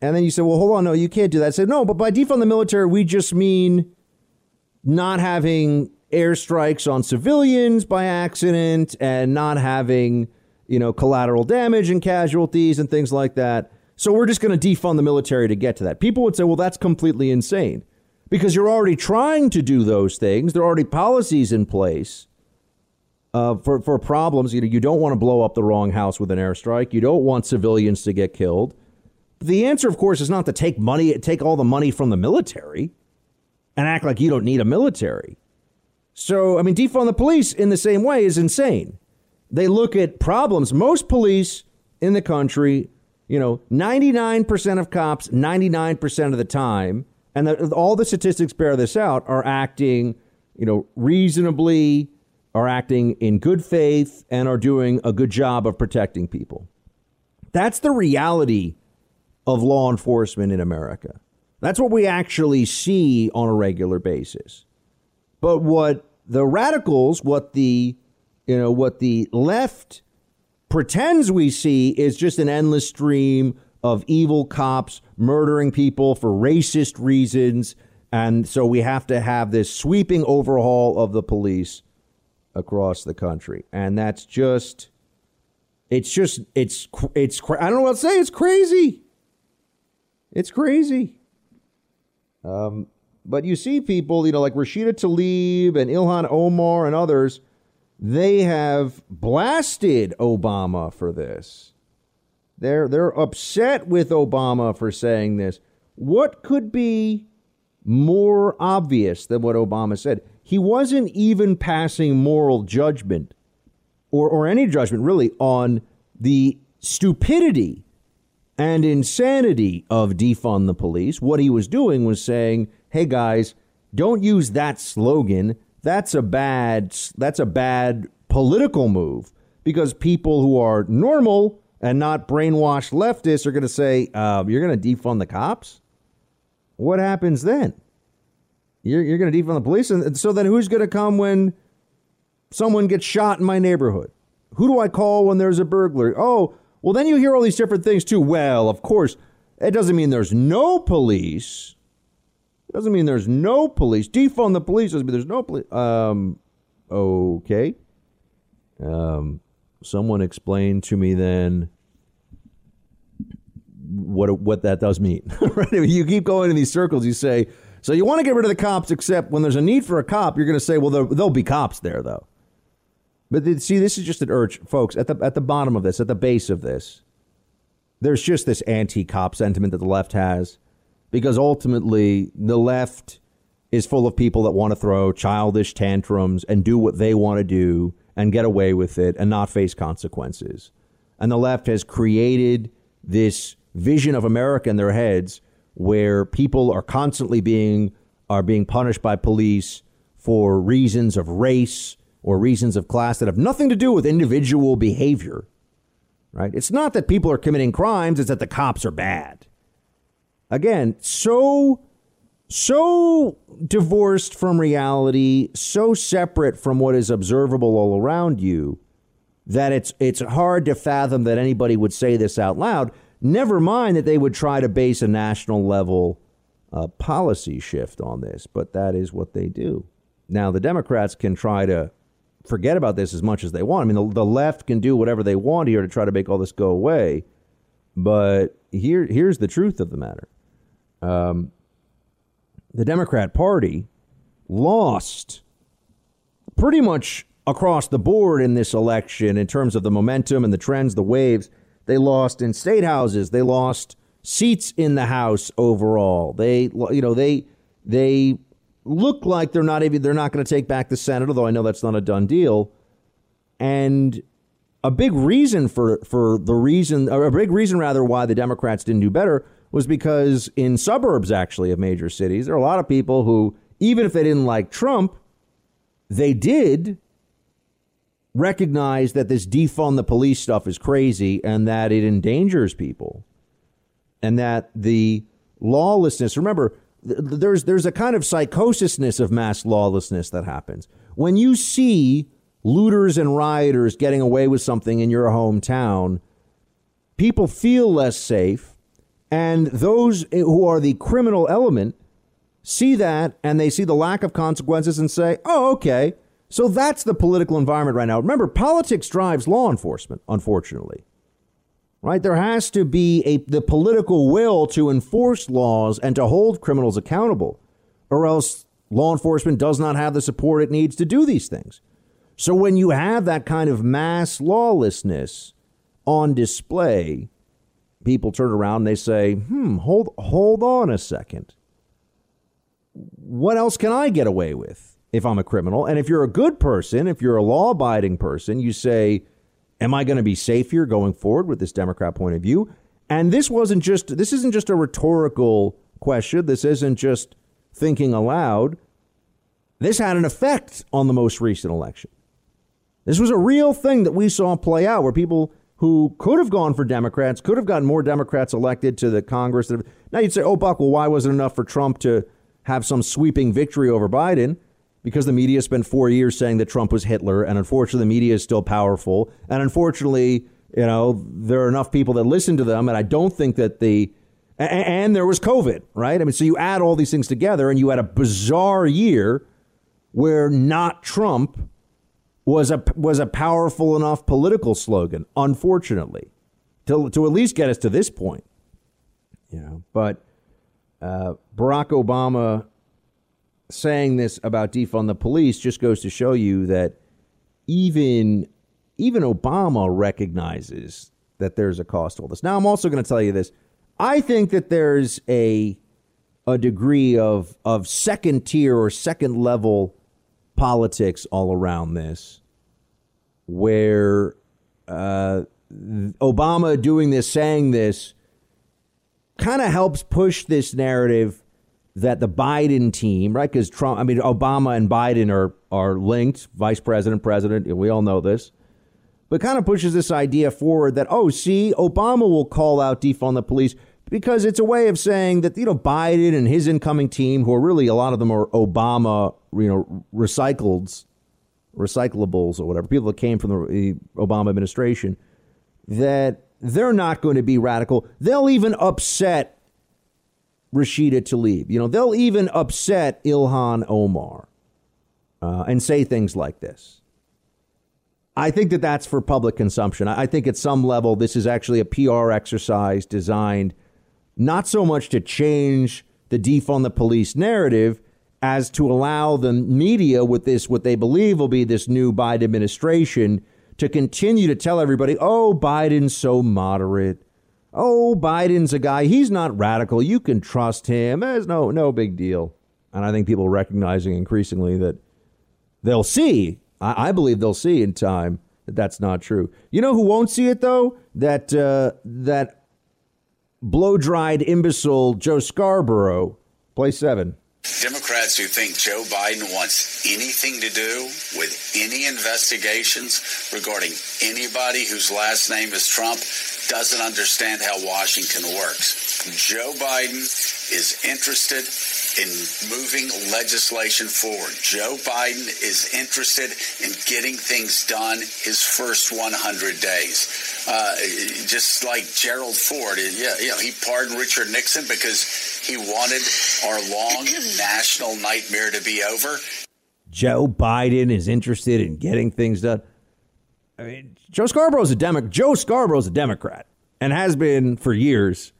And then you said, well, hold on, no, you can't do that. I said, no, but by defund the military, we just mean not having airstrikes on civilians by accident and not having, you know, collateral damage and casualties and things like that. So we're just going to defund the military to get to that. People would say, well, that's completely insane because you're already trying to do those things. There are already policies in place uh, for, for problems. You know, you don't want to blow up the wrong house with an airstrike. You don't want civilians to get killed. The answer, of course, is not to take money, take all the money from the military and act like you don't need a military. So, I mean, defund the police in the same way is insane. They look at problems. Most police in the country, you know, 99% of cops, 99% of the time, and the, all the statistics bear this out, are acting, you know, reasonably, are acting in good faith, and are doing a good job of protecting people. That's the reality of law enforcement in America. That's what we actually see on a regular basis. But what the radicals, what the you know, what the left pretends we see is just an endless stream of evil cops murdering people for racist reasons. And so we have to have this sweeping overhaul of the police across the country. And that's just It's just it's it's I don't know what to say. It's crazy. It's crazy. Um, but you see people, you know, like Rashida Tlaib and Ilhan Omar and others, they have blasted Obama for this. They're they're upset with Obama for saying this. What could be more obvious than what Obama said? He wasn't even passing moral judgment or, or any judgment really on the stupidity and insanity of defund the police. What he was doing was saying, "Hey guys, don't use that slogan. That's a bad that's a bad political move because people who are normal and not brainwashed leftists are going to say, uh, "You're going to defund the cops." What happens then? You're, you're going to defund the police, and so then who's going to come when someone gets shot in my neighborhood? Who do I call when there's a burglary? Oh, well, then you hear all these different things too. Well, of course, it doesn't mean there's no police. It doesn't mean there's no police. Defund the police doesn't mean there's no police. Um, okay. Um, someone explain to me then what what that does mean. right? You keep going in these circles. You say, so you want to get rid of the cops, except when there's a need for a cop, you're going to say, well, there, there'll be cops there, though. But see, this is just an urge, folks. At the at the bottom of this, at the base of this, there's just this anti-cop sentiment that the left has, because ultimately the left is full of people that want to throw childish tantrums and do what they want to do and get away with it and not face consequences. And the left has created this vision of America in their heads where people are constantly being are being punished by police for reasons of race or reasons of class that have nothing to do with individual behavior. Right? It's not that people are committing crimes, it's that the cops are bad. Again, so so divorced from reality, so separate from what is observable all around you that it's it's hard to fathom that anybody would say this out loud. Never mind that they would try to base a national level uh, policy shift on this, but that is what they do. Now, the Democrats can try to forget about this as much as they want. I mean, the, the left can do whatever they want here to try to make all this go away. But here, here's the truth of the matter. Um, the Democrat Party lost pretty much across the board in this election in terms of the momentum and the trends, the waves. They lost in state houses. They lost seats in the House overall. They, you know, they they look like they're not even they're not going to take back the Senate, although I know that's not a done deal. And a big reason for for the reason, a big reason rather, why the Democrats didn't do better was because in suburbs actually of major cities, there are a lot of people who, even if they didn't like Trump, they did recognize that this defund the police stuff is crazy and that it endangers people, and that the lawlessness. Remember there's there's a kind of psychosisness of mass lawlessness that happens when you see looters and rioters getting away with something in your hometown. People feel less safe, and those eh, who are the criminal element see that and they see the lack of consequences and say, "Oh, okay." So that's the political environment right now. Remember, politics drives law enforcement, unfortunately right? There has to be a the political will to enforce laws and to hold criminals accountable, or else law enforcement does not have the support it needs to do these things. So when you have that kind of mass lawlessness on display, people turn around and they say, "Hmm, hold hold on a second. What else can I get away with if I'm a criminal?" And if you're a good person, if you're a law-abiding person, you say, Am I going to be safe here going forward with this Democrat point of view? And this wasn't just this isn't just a rhetorical question. This isn't just thinking aloud. This had an effect on the most recent election. This was a real thing that we saw play out where people who could have gone for Democrats could have gotten more Democrats elected to the Congress. Now you'd say, oh, Buck, well, why wasn't enough for Trump to have some sweeping victory over Biden? Because the media spent four years saying that Trump was Hitler, and unfortunately, the media is still powerful, and unfortunately, you know, there are enough people that listen to them, and I don't think that the and, and there was COVID, right? I mean, so you add all these things together, and you had a bizarre year where not Trump was a was a powerful enough political slogan. Unfortunately, to to at least get us to this point, you know. But uh, Barack Obama saying this about defund the police just goes to show you that even even Obama recognizes that there's a cost to all this. Now, I'm also going to tell you this. I think that there's a a degree of of second tier or second level politics all around this, where uh, Obama doing this, saying this, kind of helps push this narrative that the Biden team, right? Because Trump, I mean, Obama and Biden are are linked, vice president, president. We all know this, but kind of pushes this idea forward that oh, see, Obama will call out defund the police because it's a way of saying that you know Biden and his incoming team, who are really a lot of them are Obama, you know, recycleds, recyclables or whatever, people that came from the Obama administration, that they're not going to be radical. They'll even upset Rashida Tlaib. You know, they'll even upset Ilhan Omar uh, and say things like this. I think that that's for public consumption. I think at some level, this is actually a PR exercise designed not so much to change the defund the police narrative as to allow the media with this, what they believe will be this new Biden administration, to continue to tell everybody, oh, Biden's so moderate. Oh, Biden's a guy, he's not radical. You can trust him. There's no, no big deal. And I think people are recognizing increasingly that they'll see, I, I believe they'll see in time that that's not true. You know who won't see it, though? That, uh, that blow dried imbecile Joe Scarborough. Play seven. Democrats who think Joe Biden wants anything to do with any investigations regarding anybody whose last name is Trump doesn't understand how Washington works. Joe Biden is interested in moving legislation forward. Joe Biden is interested in getting things done his first 100 days. Uh, just like Gerald Ford, yeah, you know, he pardoned Richard Nixon because he wanted our long national nightmare to be over. Joe Biden is interested in getting things done. I mean, Joe Scarborough's a Democrat. Joe Scarborough's a Democrat and has been for years.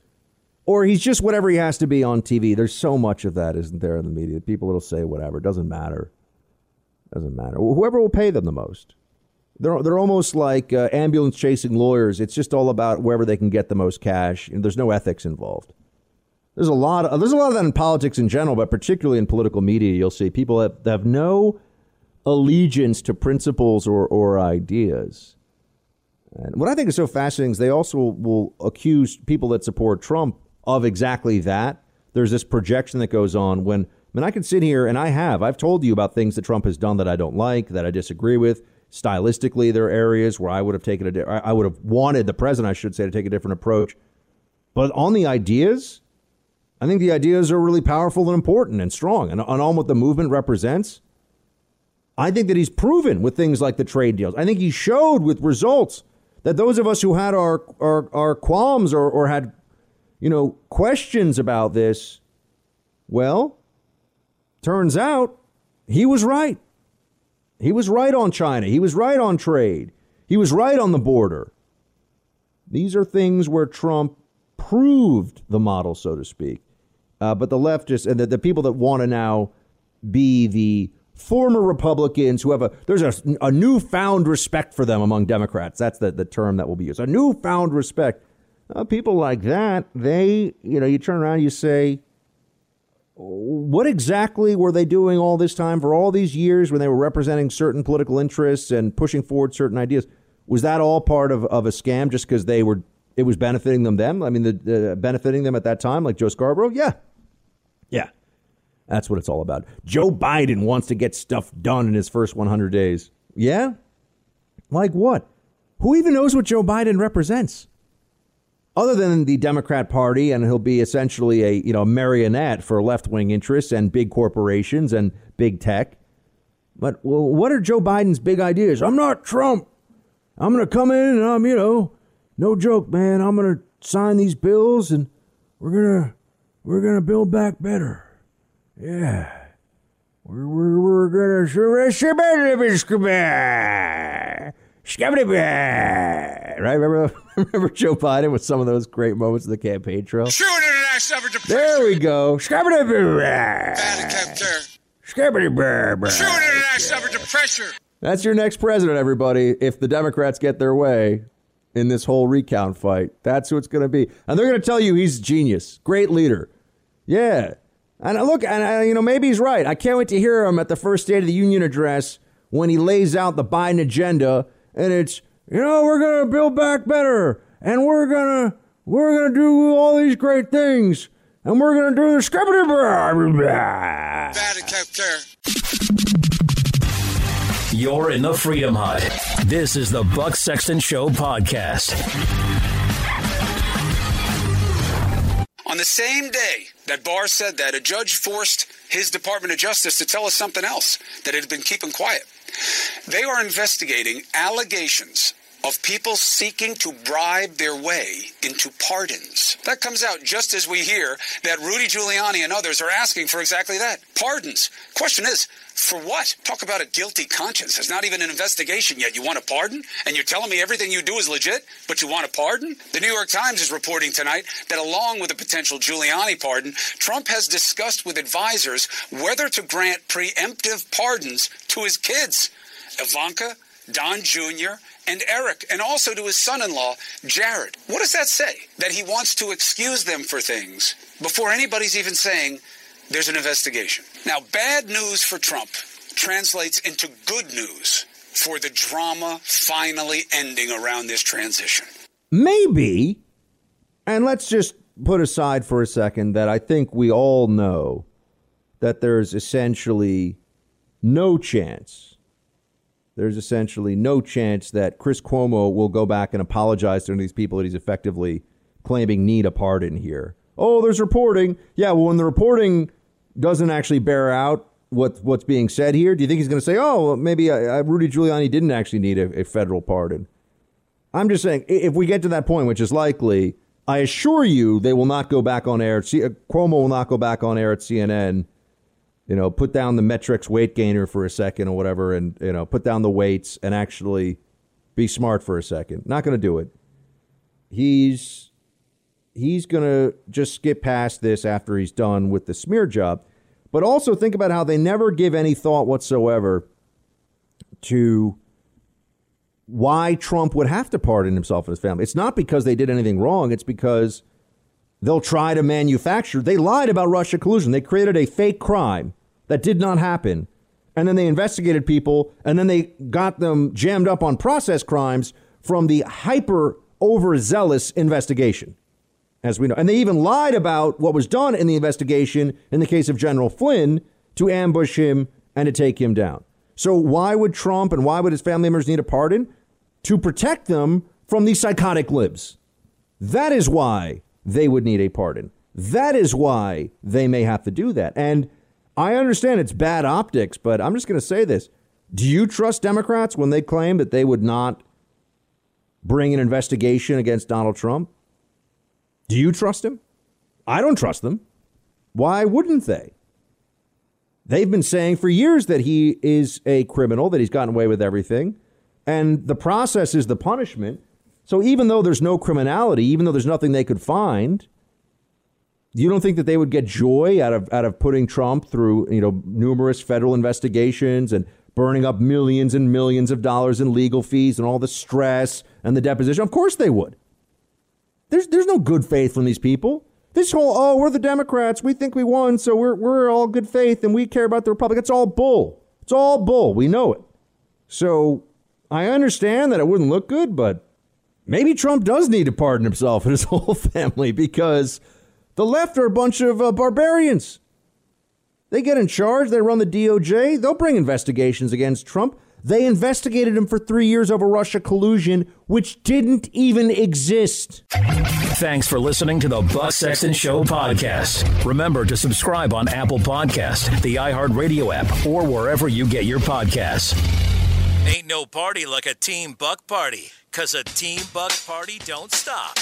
Or he's just whatever he has to be on TV. There's so much of that, isn't there, in the media? People will say whatever. It doesn't matter. Doesn't matter. Whoever will pay them the most. They're, they're almost like uh, ambulance chasing lawyers. It's just all about wherever they can get the most cash. There's no ethics involved. There's a lot of there's a lot of that in politics in general, but particularly in political media, you'll see people that have no allegiance to principles or, or ideas. And what I think is so fascinating is they also will accuse people that support Trump of exactly that. There's this projection that goes on when I mean I can sit here and I have I've told you about things that Trump has done that I don't like, that I disagree with. Stylistically, there are areas where I would have taken a I would have wanted the president, I should say, to take a different approach. But on the ideas, I think the ideas are really powerful and important and strong, and on what the movement represents. I think that he's proven with things like the trade deals. I think he showed with results that those of us who had our our, our qualms or, or had you know questions about this, well, turns out he was right. He was right on China. He was right on trade. He was right on the border. These are things where Trump proved the model, so to speak. Uh, but the leftists and the, the people that want to now be the former Republicans who have a there's a, a newfound respect for them among Democrats. That's the, the term that will be used. A newfound respect. Uh, people like that, they, you know, you turn around, you say, what exactly were they doing all this time for all these years when they were representing certain political interests and pushing forward certain ideas? Was that all part of, of a scam just because they were it was benefiting them then? I mean, the, uh, benefiting them at that time, like Joe Scarborough? Yeah. Yeah. That's what it's all about. Joe Biden wants to get stuff done in his first 100 days. Yeah? Like what? Who even knows what Joe Biden represents? other than the Democrat Party, and he'll be essentially a you know marionette for left wing interests and big corporations and big tech. But well, what are Joe Biden's big ideas? I'm not Trump. I'm going to come in and I'm you know, no joke, man. I'm going to sign these bills and we're gonna we're gonna build back better. Yeah, We're, we're, we're gonna right? Remember, remember Joe Biden with some of those great moments of the campaign trail. Shooting international to There we go. Shooting international effort to pressure. That's your next president, everybody. If the Democrats get their way in this whole recount fight, that's who it's going to be. And they're going to tell you he's genius, great leader. Yeah. And look, and I, you know, maybe he's right. I can't wait to hear him at the first State of the Union address when he lays out the Biden agenda, and it's you know we're going to build back better, and we're gonna we're gonna do all these great things, and we're going to do the You're in the Freedom Hut. This is the Buck Sexton Show podcast. On the same day that Barr said that, a judge forced his Department of Justice to tell us something else that it had been keeping quiet. They are investigating allegations of people seeking to bribe their way into pardons. That comes out just as we hear that Rudy Giuliani and others are asking for exactly that pardons. Question is, for what? Talk about a guilty conscience. There's not even an investigation yet. You want a pardon? And you're telling me everything you do is legit, but you want a pardon? The New York Times is reporting tonight that along with a potential Giuliani pardon, Trump has discussed with advisors whether to grant preemptive pardons to his kids. Ivanka, Don Jr., and Eric, and also to his son in law, Jared. What does that say? That he wants to excuse them for things before anybody's even saying there's an investigation. Now, bad news for Trump translates into good news for the drama finally ending around this transition. Maybe, and let's just put aside for a second that I think we all know that there's essentially no chance there's essentially no chance that Chris Cuomo will go back and apologize to these people that he's effectively claiming need a pardon here. Oh, there's reporting. Yeah, well, when the reporting doesn't actually bear out what what's being said here, do you think he's going to say, "Oh, well, maybe uh, Rudy Giuliani didn't actually need a, a federal pardon"? I'm just saying, if we get to that point, which is likely, I assure you, they will not go back on air. C- Cuomo will not go back on air at CNN you know, put down the Met-Rx weight gainer for a second or whatever, and you know, put down the weights and actually be smart for a second. Not going to do it. He's he's going to just skip past this after he's done with the smear job. But also think about how they never give any thought whatsoever to why Trump would have to pardon himself and his family. It's not because they did anything wrong. It's because they'll try to manufacture. They lied about Russia collusion. They created a fake crime that did not happen. And then they investigated people and then they got them jammed up on process crimes from the hyper overzealous investigation, as we know. And they even lied about what was done in the investigation in the case of General Flynn to ambush him and to take him down. So, why would Trump and why would his family members need a pardon? To protect them from these psychotic libs. That is why they would need a pardon. That is why they may have to do that. And I understand it's bad optics, but I'm just going to say this. Do you trust Democrats when they claim that they would not bring an investigation against Donald Trump? Do you trust him? I don't trust them. Why wouldn't they? They've been saying for years that he is a criminal, that he's gotten away with everything, and the process is the punishment. So even though there's no criminality, even though there's nothing they could find, you don't think that they would get joy out of out of putting Trump through you know numerous federal investigations and burning up millions and millions of dollars in legal fees and all the stress and the deposition? Of course they would. There's there's no good faith from these people. This whole oh we're the Democrats we think we won so we're we're all good faith and we care about the Republic. It's all bull. It's all bull. We know it. So I understand that it wouldn't look good, but maybe Trump does need to pardon himself and his whole family because the left are a bunch of uh, barbarians. They get in charge, they run the DOJ, they'll bring investigations against Trump. They investigated him for three years over Russia collusion, which didn't even exist. Thanks for listening to the Buck Sexton Show podcast. Remember to subscribe on Apple Podcast, the iHeartRadio app, or wherever you get your podcasts. Ain't no party like a Team Buck party, because a Team Buck party don't stop.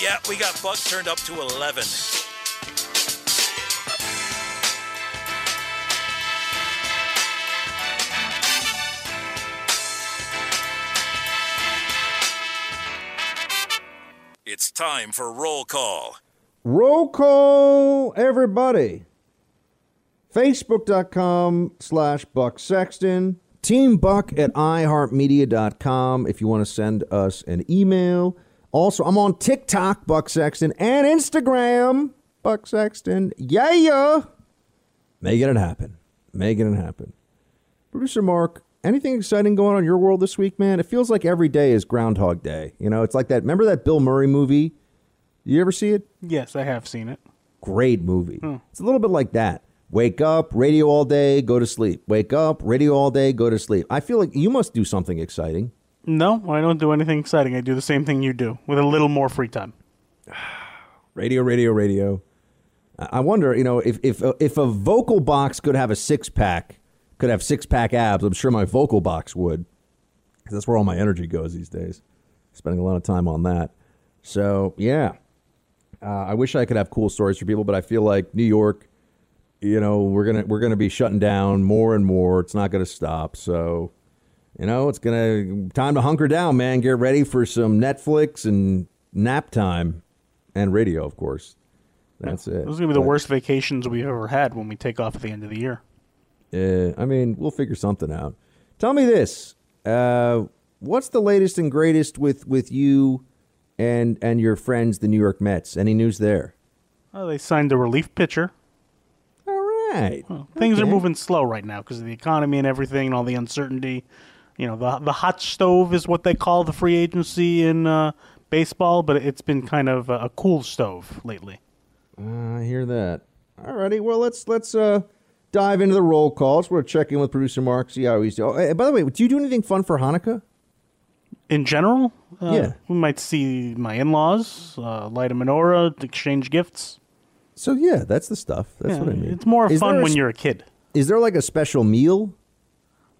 Yeah, we got Buck turned up to 11. Time for roll call. Roll call, everybody. Facebook.com slash Buck Sexton. Team Buck at iHeartMedia.com if you want to send us an email. Also, I'm on TikTok, Buck Sexton, and Instagram, Buck Sexton. Yeah. Yeah. Making it happen. Making it happen. Producer Mark, anything exciting going on in your world this week, man? It feels like every day is Groundhog Day. You know, it's like that. Remember that Bill Murray movie? You ever see it? Yes, I have seen it. Great movie. Hmm. It's a little bit like that. Wake up, radio all day, go to sleep. Wake up, radio all day, go to sleep. I feel like you must do something exciting. No, I don't do anything exciting. I do the same thing you do with a little more free time. Radio, radio, radio. I I wonder, you know, if if uh, if a vocal box could have a six pack, could have six pack abs, I'm sure my vocal box would, because that's where all my energy goes these days. Spending a lot of time on that. So yeah, uh, I wish I could have cool stories for people, but I feel like New York, you know, we're gonna we're gonna be shutting down more and more. It's not gonna stop. So, you know, it's gonna time to hunker down, man. Get ready for some Netflix and nap time, and radio, of course. That's it. Those are gonna be the worst vacations we've ever had when we take off at the end of the year. Uh, I mean, we'll figure something out. Tell me this: uh, What's the latest and greatest with with you and and your friends, the New York Mets? Any news there? Oh, they signed a relief pitcher. All right. Well, Things are moving slow right now because of the economy and everything and all the uncertainty. You know, the the hot stove is what they call the free agency in uh, baseball, but it's been kind of a, a cool stove lately. Uh, I hear that. Alrighty, well let's let's uh dive into the roll calls. We're checking with producer Mark, see how he's doing. Oh, by the way, do you do anything fun for Hanukkah? In general, uh, Yeah. we might see my in-laws, uh, light a menorah, exchange gifts. So yeah, that's the stuff. That's Yeah, what I mean. It's more Is fun when s- you're a kid. Is there like a special meal?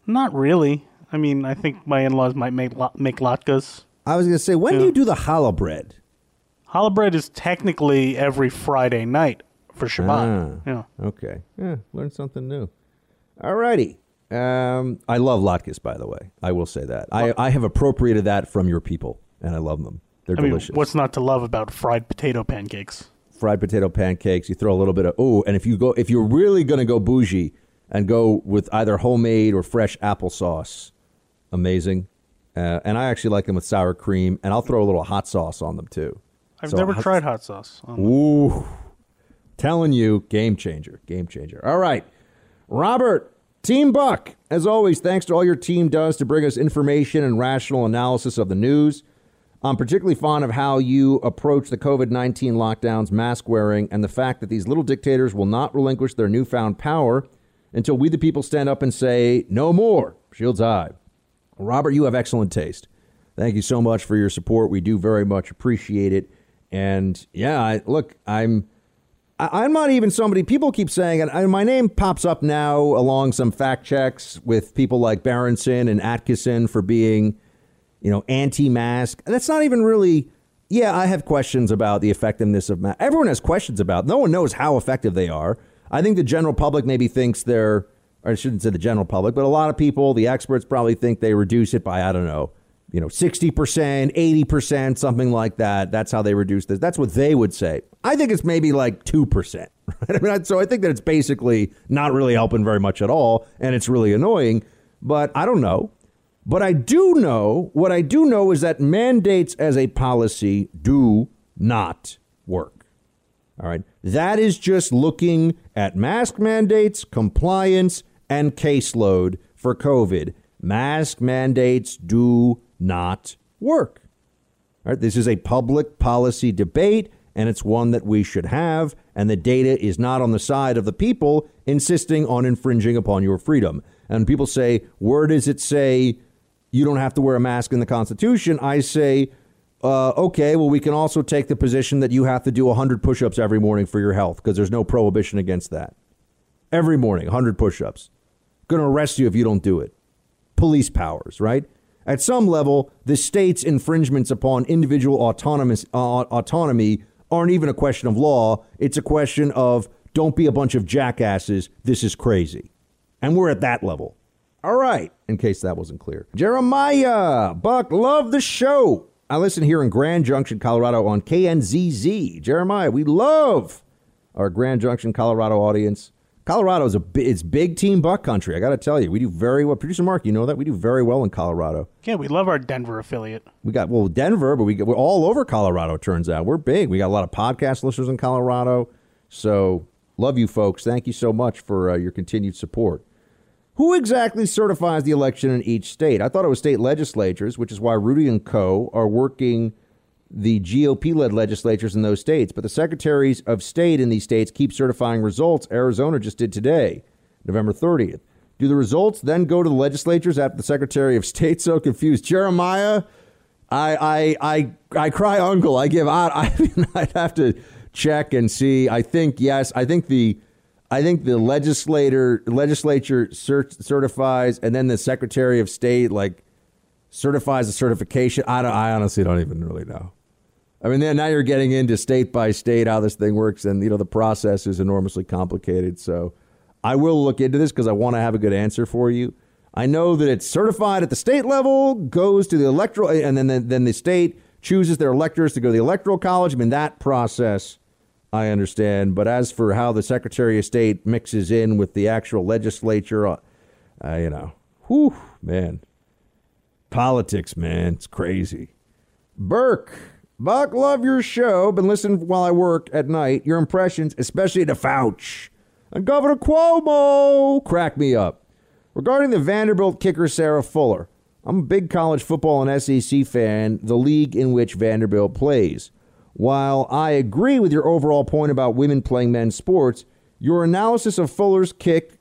Not really. I mean, I think my in-laws might make la- make latkes. I was gonna say, when do you do the challah bread? Challah bread is technically every Friday night for Shabbat. Ah, Yeah. Okay. Yeah, learn something new. Alrighty. Um, I love latkes, by the way. I will say that. I, I have appropriated that from your people, and I love them. They're I mean, delicious. what's not to love about fried potato pancakes? fried potato pancakes. You throw a little bit of oh, and if you go, if you're really gonna go bougie and go with either homemade or fresh applesauce, amazing. Uh, and I actually like them with sour cream, and I'll throw a little hot sauce on them too. I've So never hot- tried hot sauce. Ooh, telling you, game changer, game changer. All right, Robert, Team Buck. As always, thanks to all your team does to bring us information and rational analysis of the news. I'm particularly fond of how you approach the COVID 19 lockdowns, mask wearing, and the fact that these little dictators will not relinquish their newfound power until we, the people, stand up and say, no more. Shields high. Robert, you have excellent taste. Thank you so much for your support. We do very much appreciate it. And yeah, I, look, I'm. I'm not even somebody. People keep saying, and my name pops up now along some fact checks with people like Berenson and Atkinson for being, you know, anti-mask. That's not even really. Yeah, I have questions about the effectiveness of mask. Everyone has questions about. No one knows how effective they are. I think the general public maybe thinks they're, or I shouldn't say the general public, but a lot of people, the experts probably think they reduce it by I don't know, you know, sixty percent, eighty percent, something like that. That's how they reduce this. That's what they would say. I think it's maybe like two percent. Right? I mean, so I think that it's basically not really helping very much at all, and it's really annoying. But I don't know. But I do know, what I do know is that mandates as a policy do not work. All right. That is just looking at mask mandates, compliance, and caseload for COVID. Mask mandates do not work. All right. This is a public policy debate, and it's one that we should have. And the data is not on the side of the people insisting on infringing upon your freedom. And people say, where does it say you don't have to wear a mask in the Constitution? I say, uh, okay, well, we can also take the position that you have to do 100 push ups every morning for your health because there's no prohibition against that. Every morning, 100 push ups. Going to arrest you if you don't do it. Police powers, right? At some level, the state's infringements upon individual autonomous, uh, autonomy aren't even a question of law. It's a question of don't be a bunch of jackasses. This is crazy. And we're at that level. All right, in case that wasn't clear. Jeremiah, Buck, love the show. I listen here in Grand Junction, Colorado on KNZZ. Jeremiah, we love our Grand Junction, Colorado audience. Colorado is a it's big team buck country. I got to tell you, we do very well. Producer Mark, you know that we do very well in Colorado. Yeah, we love our Denver affiliate. We got well Denver, but we we're all over Colorado. Turns out we're big. We got a lot of podcast listeners in Colorado. So love you folks. Thank you so much for uh, your continued support. Who exactly certifies the election in each state? I thought it was state legislatures, which is why Rudy and Co. are working the GOP led legislatures in those states, but the secretaries of state in these states keep certifying results. Arizona just did today, November 30th. Do the results then go to the legislatures after the Secretary of State so confused? Jeremiah, I I I I cry uncle. I give out. I mean, I'd have to check and see. I think yes. I think the I think the legislator legislature cert, certifies, and then the Secretary of State like certifies the certification. I don't. I honestly don't even really know. I mean, then now you're getting into state by state how this thing works, and you know the process is enormously complicated. So I will look into this because I want to have a good answer for you. I know that it's certified at the state level, goes to the electoral, and then then the state chooses their electors to go to the electoral college. I mean that process. I understand, but as for how the Secretary of State mixes in with the actual legislature, uh, uh, you know, whew, man, politics, man, it's crazy. Burke, Buck, love your show. Been listening while I work at night. Your impressions, especially to Fouch and Governor Cuomo, crack me up. Regarding the Vanderbilt kicker Sarah Fuller, I'm a big college football and SEC fan, the league in which Vanderbilt plays. While I agree with your overall point about women playing men's sports, your analysis of Fuller's kick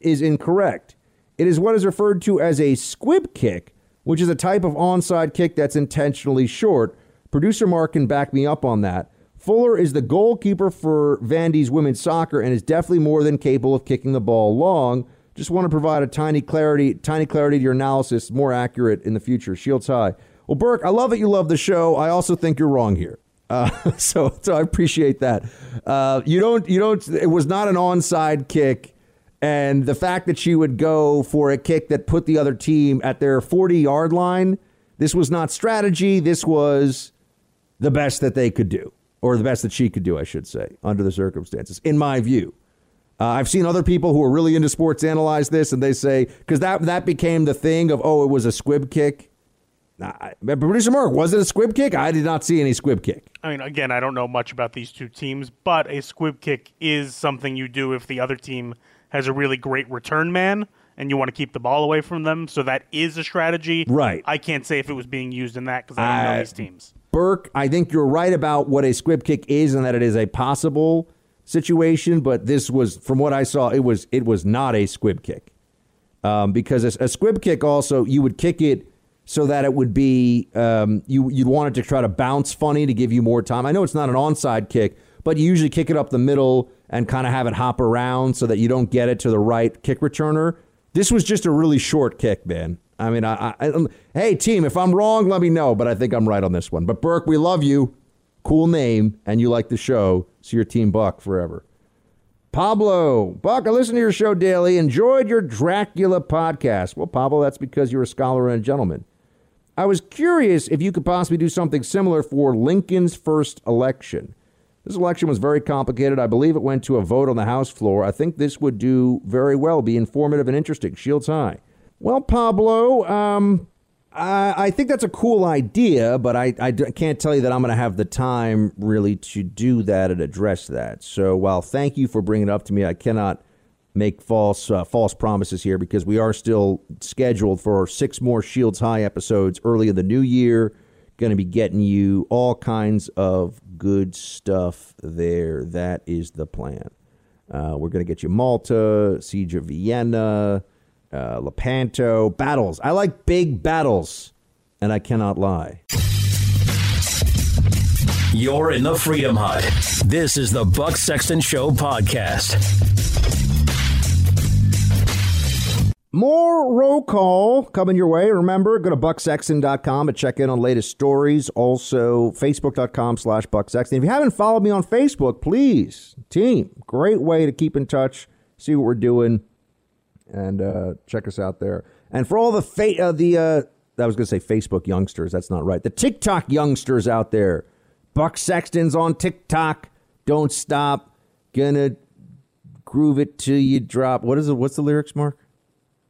is incorrect. It is what is referred to as a squib kick, which is a type of onside kick that's intentionally short Producer Mark can back me up on that. Fuller is the goalkeeper for Vandy's women's soccer and is definitely more than capable of kicking the ball long. Just want to provide a tiny clarity, tiny clarity to your analysis, more accurate in the future. Shields high. Well, Burke, I love that you love the show. I also think you're wrong here. Uh, so, so I appreciate that. Uh, you don't, you don't. It was not an onside kick, and the fact that she would go for a kick that put the other team at their 40 yard line. This was not strategy. This was the best that they could do, or the best that she could do, I should say, under the circumstances, in my view. Uh, I've seen other people who are really into sports analyze this, and they say because that that became the thing of oh, it was a squib kick. Nah, producer Mark, was it a squib kick? I did not see any squib kick. I mean, again, I don't know much about these two teams, but a squib kick is something you do if the other team has a really great return man and you want to keep the ball away from them. So that is a strategy. Right. I can't say if it was being used in that because I don't know these teams. Burke, I think you're right about what a squib kick is and that it is a possible situation, but this was, from what I saw, it was it was not a squib kick. Um, because a, a, squib kick also you would kick it so that it would be um, you you'd want it to try to bounce funny to give you more time. I know it's not an onside kick, but you usually kick it up the middle and kind of have it hop around so that you don't get it to the right kick returner. This was just a really short kick, man. I mean, I, I, um, hey team, if I'm wrong, let me know. But I think I'm right on this one. But Burke, we love you. Cool name, and you like the show, so you're Team Buck forever. Pablo, Buck, I listen to your show daily. Enjoyed your Dracula podcast. Well, Pablo, that's because you're a scholar and a gentleman. I was curious if you could possibly do something similar for Lincoln's first election. This election was very complicated. I believe it went to a vote on the House floor. I think this would do very well, be informative and interesting. Shields high. Well, Pablo, um, I, I, think that's a cool idea, but I, I can't tell you that I'm going to have the time really to do that and address that. So while thank you for bringing it up to me, I cannot make false uh, false promises here because we are still scheduled for six more Shields High episodes early in the new year. Going to be getting you all kinds of good stuff there. That is the plan. Uh, we're going to get you Malta, Siege of Vienna uh, Lepanto, battles. I like big battles, and I cannot lie. You're in the Freedom Hut. This is the Buck Sexton Show podcast. More roll call coming your way. Remember, go to bucksexton.com to check in on latest stories. Also, facebook.com slash bucksexton. If you haven't followed me on Facebook, please, team, great way to keep in touch, see what we're doing, and uh, check us out there. And for all the fa- uh, the uh, I was going to say Facebook youngsters, that's not right. The TikTok youngsters out there, Buck Sexton's on TikTok. Don't stop. Gonna groove it till you drop. What is it? What's the lyrics, Mark?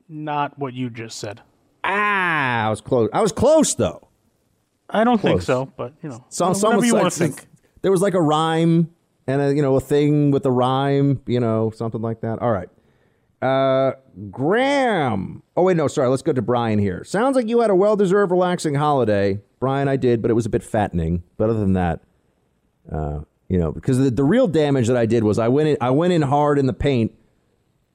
Not what you just said. Ah, I was close. I was close though. I don't think so, but you know, Some, whatever someone you want to think. There was like a rhyme and a you know a thing with a rhyme, you know, something like that. All right. Uh, Graham. Oh wait, no, sorry. Let's go to Brian here. Sounds like you had a well-deserved, relaxing holiday, Brian. I did, but it was a bit fattening. But other than that, uh, you know, because the, the real damage that I did was I went in, I went in hard in the paint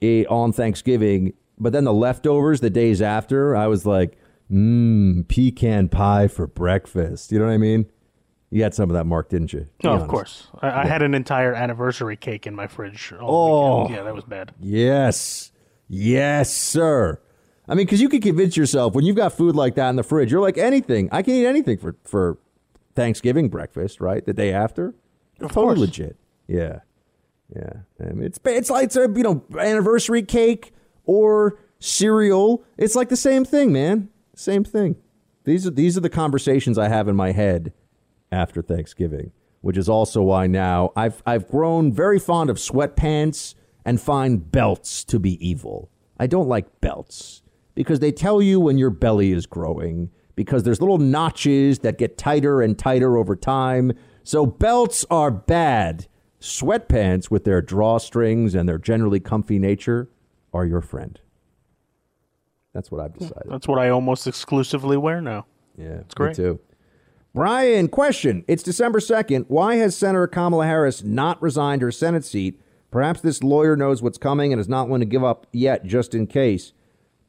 eh, on Thanksgiving, but then the leftovers the days after, I was like, mmm, pecan pie for breakfast. You know what I mean? You had some of that, Mark, didn't you? No, oh, of course. I, I Yeah. had an entire anniversary cake in my fridge. all Oh. weekend. yeah, that was bad. Yes. Yes, sir. I mean, because you can convince yourself when you've got food like that in the fridge, you're like anything. I can eat anything for, for Thanksgiving breakfast, right? The day after. totally legit. Yeah. Yeah. I mean, it's it's like it's a you know anniversary cake or cereal. It's like the same thing, man. Same thing. These are these are the conversations I have in my head after Thanksgiving, which is also why now I've I've grown very fond of sweatpants and find belts to be evil. I don't like belts because they tell you when your belly is growing because there's little notches that get tighter and tighter over time. So belts are bad. Sweatpants with their drawstrings and their generally comfy nature are your friend. That's what I've decided. That's what I almost exclusively wear now. Yeah, it's great. Me too. Brian, question. It's December 2nd. Why has Senator Kamala Harris not resigned her Senate seat? Perhaps this lawyer knows what's coming and is not willing to give up yet, just in case.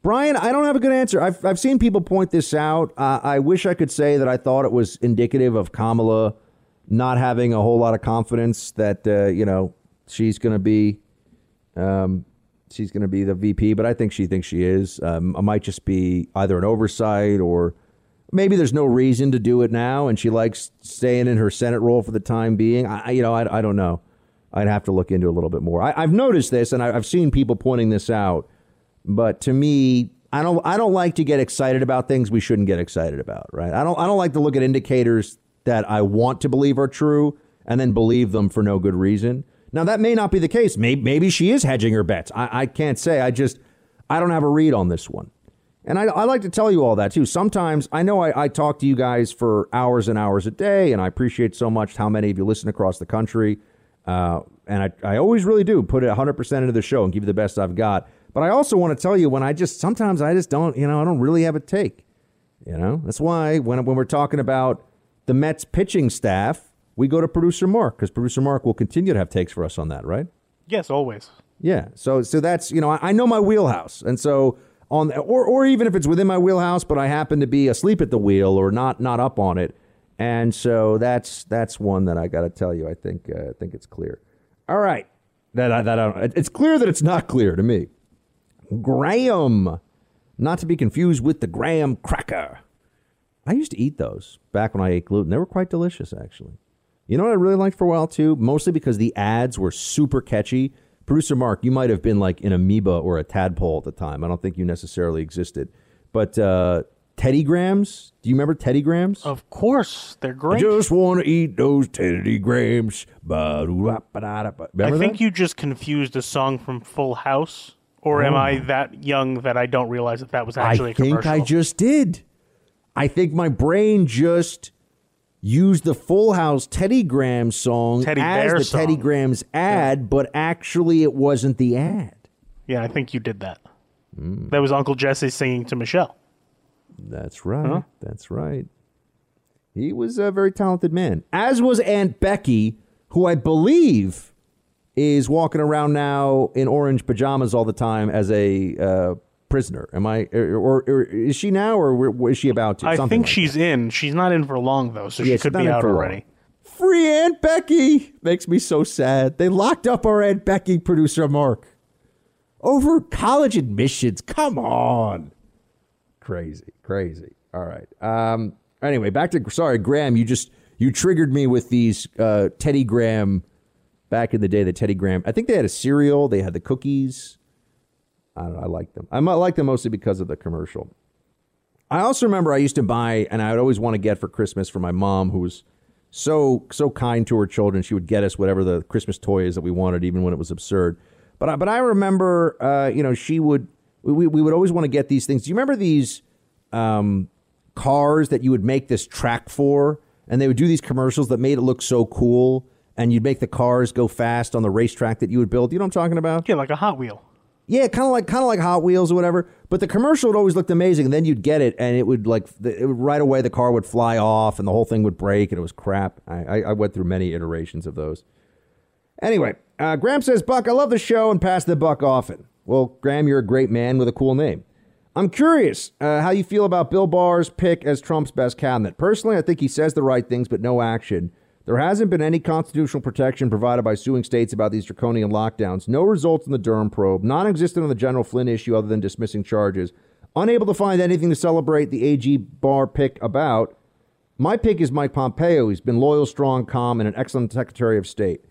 Brian, I don't have a good answer. I've, I've seen people point this out. Uh, I wish I could say that I thought it was indicative of Kamala not having a whole lot of confidence that, uh, you know, she's going to be. Um, she's going to be the VP, but I think she thinks she is. Um, it might just be either an oversight or maybe there's no reason to do it now, and she likes staying in her Senate role for the time being. I, you know, I, I don't know. I'd have to look into a little bit more. I, I've noticed this, and I, I've seen people pointing this out, but to me, I don't. I don't like to get excited about things we shouldn't get excited about. Right? I don't. I don't like to look at indicators that I want to believe are true and then believe them for no good reason. Now that may not be the case. Maybe, maybe she is hedging her bets. I, I can't say. I just I don't have a read on this one. And I, I like to tell you all that too. Sometimes I know I, I talk to you guys for hours and hours a day, and I appreciate so much how many of you listen across the country. Uh, and I, I always really do put it 100% into the show and give you the best I've got. But I also want to tell you when I just sometimes I just don't, you know, I don't really have a take. You know, that's why when, when we're talking about the Mets pitching staff, we go to producer Mark because producer Mark will continue to have takes for us on that, right? Yes, always. Yeah. So so that's you know I, I know my wheelhouse, and so on or or even if it's within my wheelhouse, but I happen to be asleep at the wheel or not not up on it, and so that's that's one that I got to tell you. I think uh, I think it's clear. All right. That I, that I it's clear that it's not clear to me. Graham, not to be confused with the Graham cracker. I used to eat those back when I ate gluten. They were quite delicious, actually. You know what I really liked for a while too? Mostly because the ads were super catchy. Producer Mark, you might have been like an amoeba or a tadpole at the time. I don't think you necessarily existed. But uh, Teddy Grahams, do you remember Teddy Grahams? Of course, they're great. I just want to eat those Teddy Grahams. Ba-do-da-ba-da-da-ba. I think that? you just confused a song from Full House, or am Oh. I that young that I don't realize that that was actually I a commercial? I think? I just did. I think my brain just used the Full House Teddy Grahams song Teddy as Bear the Teddy song. Grahams ad, but actually it wasn't the ad. yeah, I think you did that. Hmm. That was Uncle Jesse singing to Michelle. That's right. Huh? That's right. He was a very talented man, as was Aunt Becky, who I believe is walking around now in orange pajamas all the time as a uh, prisoner. Am I, or, or, is she now, or is she about to? I Something think like she's in. She's not in for long though, so Yeah, she could be out for long. already. Free Aunt Becky makes me so sad. They locked up our Aunt Becky, producer Mark. over college admissions. Come on. Crazy, crazy. All right. Um, anyway, back to sorry, Graham. You just you triggered me with these uh, Teddy Graham back in the day. The Teddy Graham. I think they had a cereal. They had the cookies. I don't know. I like them. I like them mostly because of the commercial. I also remember I used to buy, and I would always want to get for Christmas for my mom, who was so so kind to her children. She would get us whatever the Christmas toy is that we wanted, even when it was absurd. But I, but I remember, uh, you know, she would we, we would always want to get these things. Do you remember these um, cars that you would make this track for, and they would do these commercials that made it look so cool, and you'd make the cars go fast on the racetrack that you would build. You know what I'm talking about? Yeah, like a Hot Wheel. Yeah, kind of like kind of like Hot Wheels or whatever. But the commercial would always looked amazing. And then you'd get it, and it would like it would, right away the car would fly off, and the whole thing would break, and it was crap. I, I, I went through many iterations of those. Anyway, uh, Graham says, Buck, I love the show and pass the buck often. Well, Graham, you're a great man with a cool name. I'm curious uh, how you feel about Bill Barr's pick as Trump's best cabinet. Personally, I think he says the right things, but no action. There hasn't been any constitutional protection provided by suing states about these draconian lockdowns. No results in the Durham probe. Non existent on the General Flynn issue other than dismissing charges. Unable to find anything to celebrate the AG Barr pick about. My pick is Mike Pompeo. He's been loyal, strong, calm, and an excellent Secretary of State.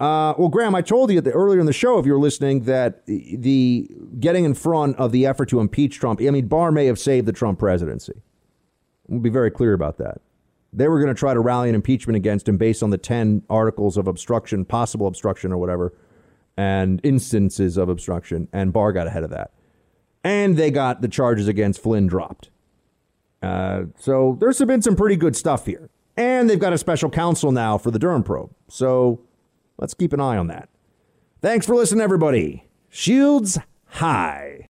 Uh, well, Graham, I told you that earlier in the show, if you were listening, that the getting in front of the effort to impeach Trump, I mean, Barr may have saved the Trump presidency. We'll be very clear about that. They were going to try to rally an impeachment against him based on the 10 articles of obstruction, possible obstruction or whatever, and instances of obstruction, and Barr got ahead of that. And they got the charges against Flynn dropped. Uh, so there's been some pretty good stuff here. And they've got a special counsel now for the Durham probe. So let's keep an eye on that. Thanks for listening, everybody. Shields high.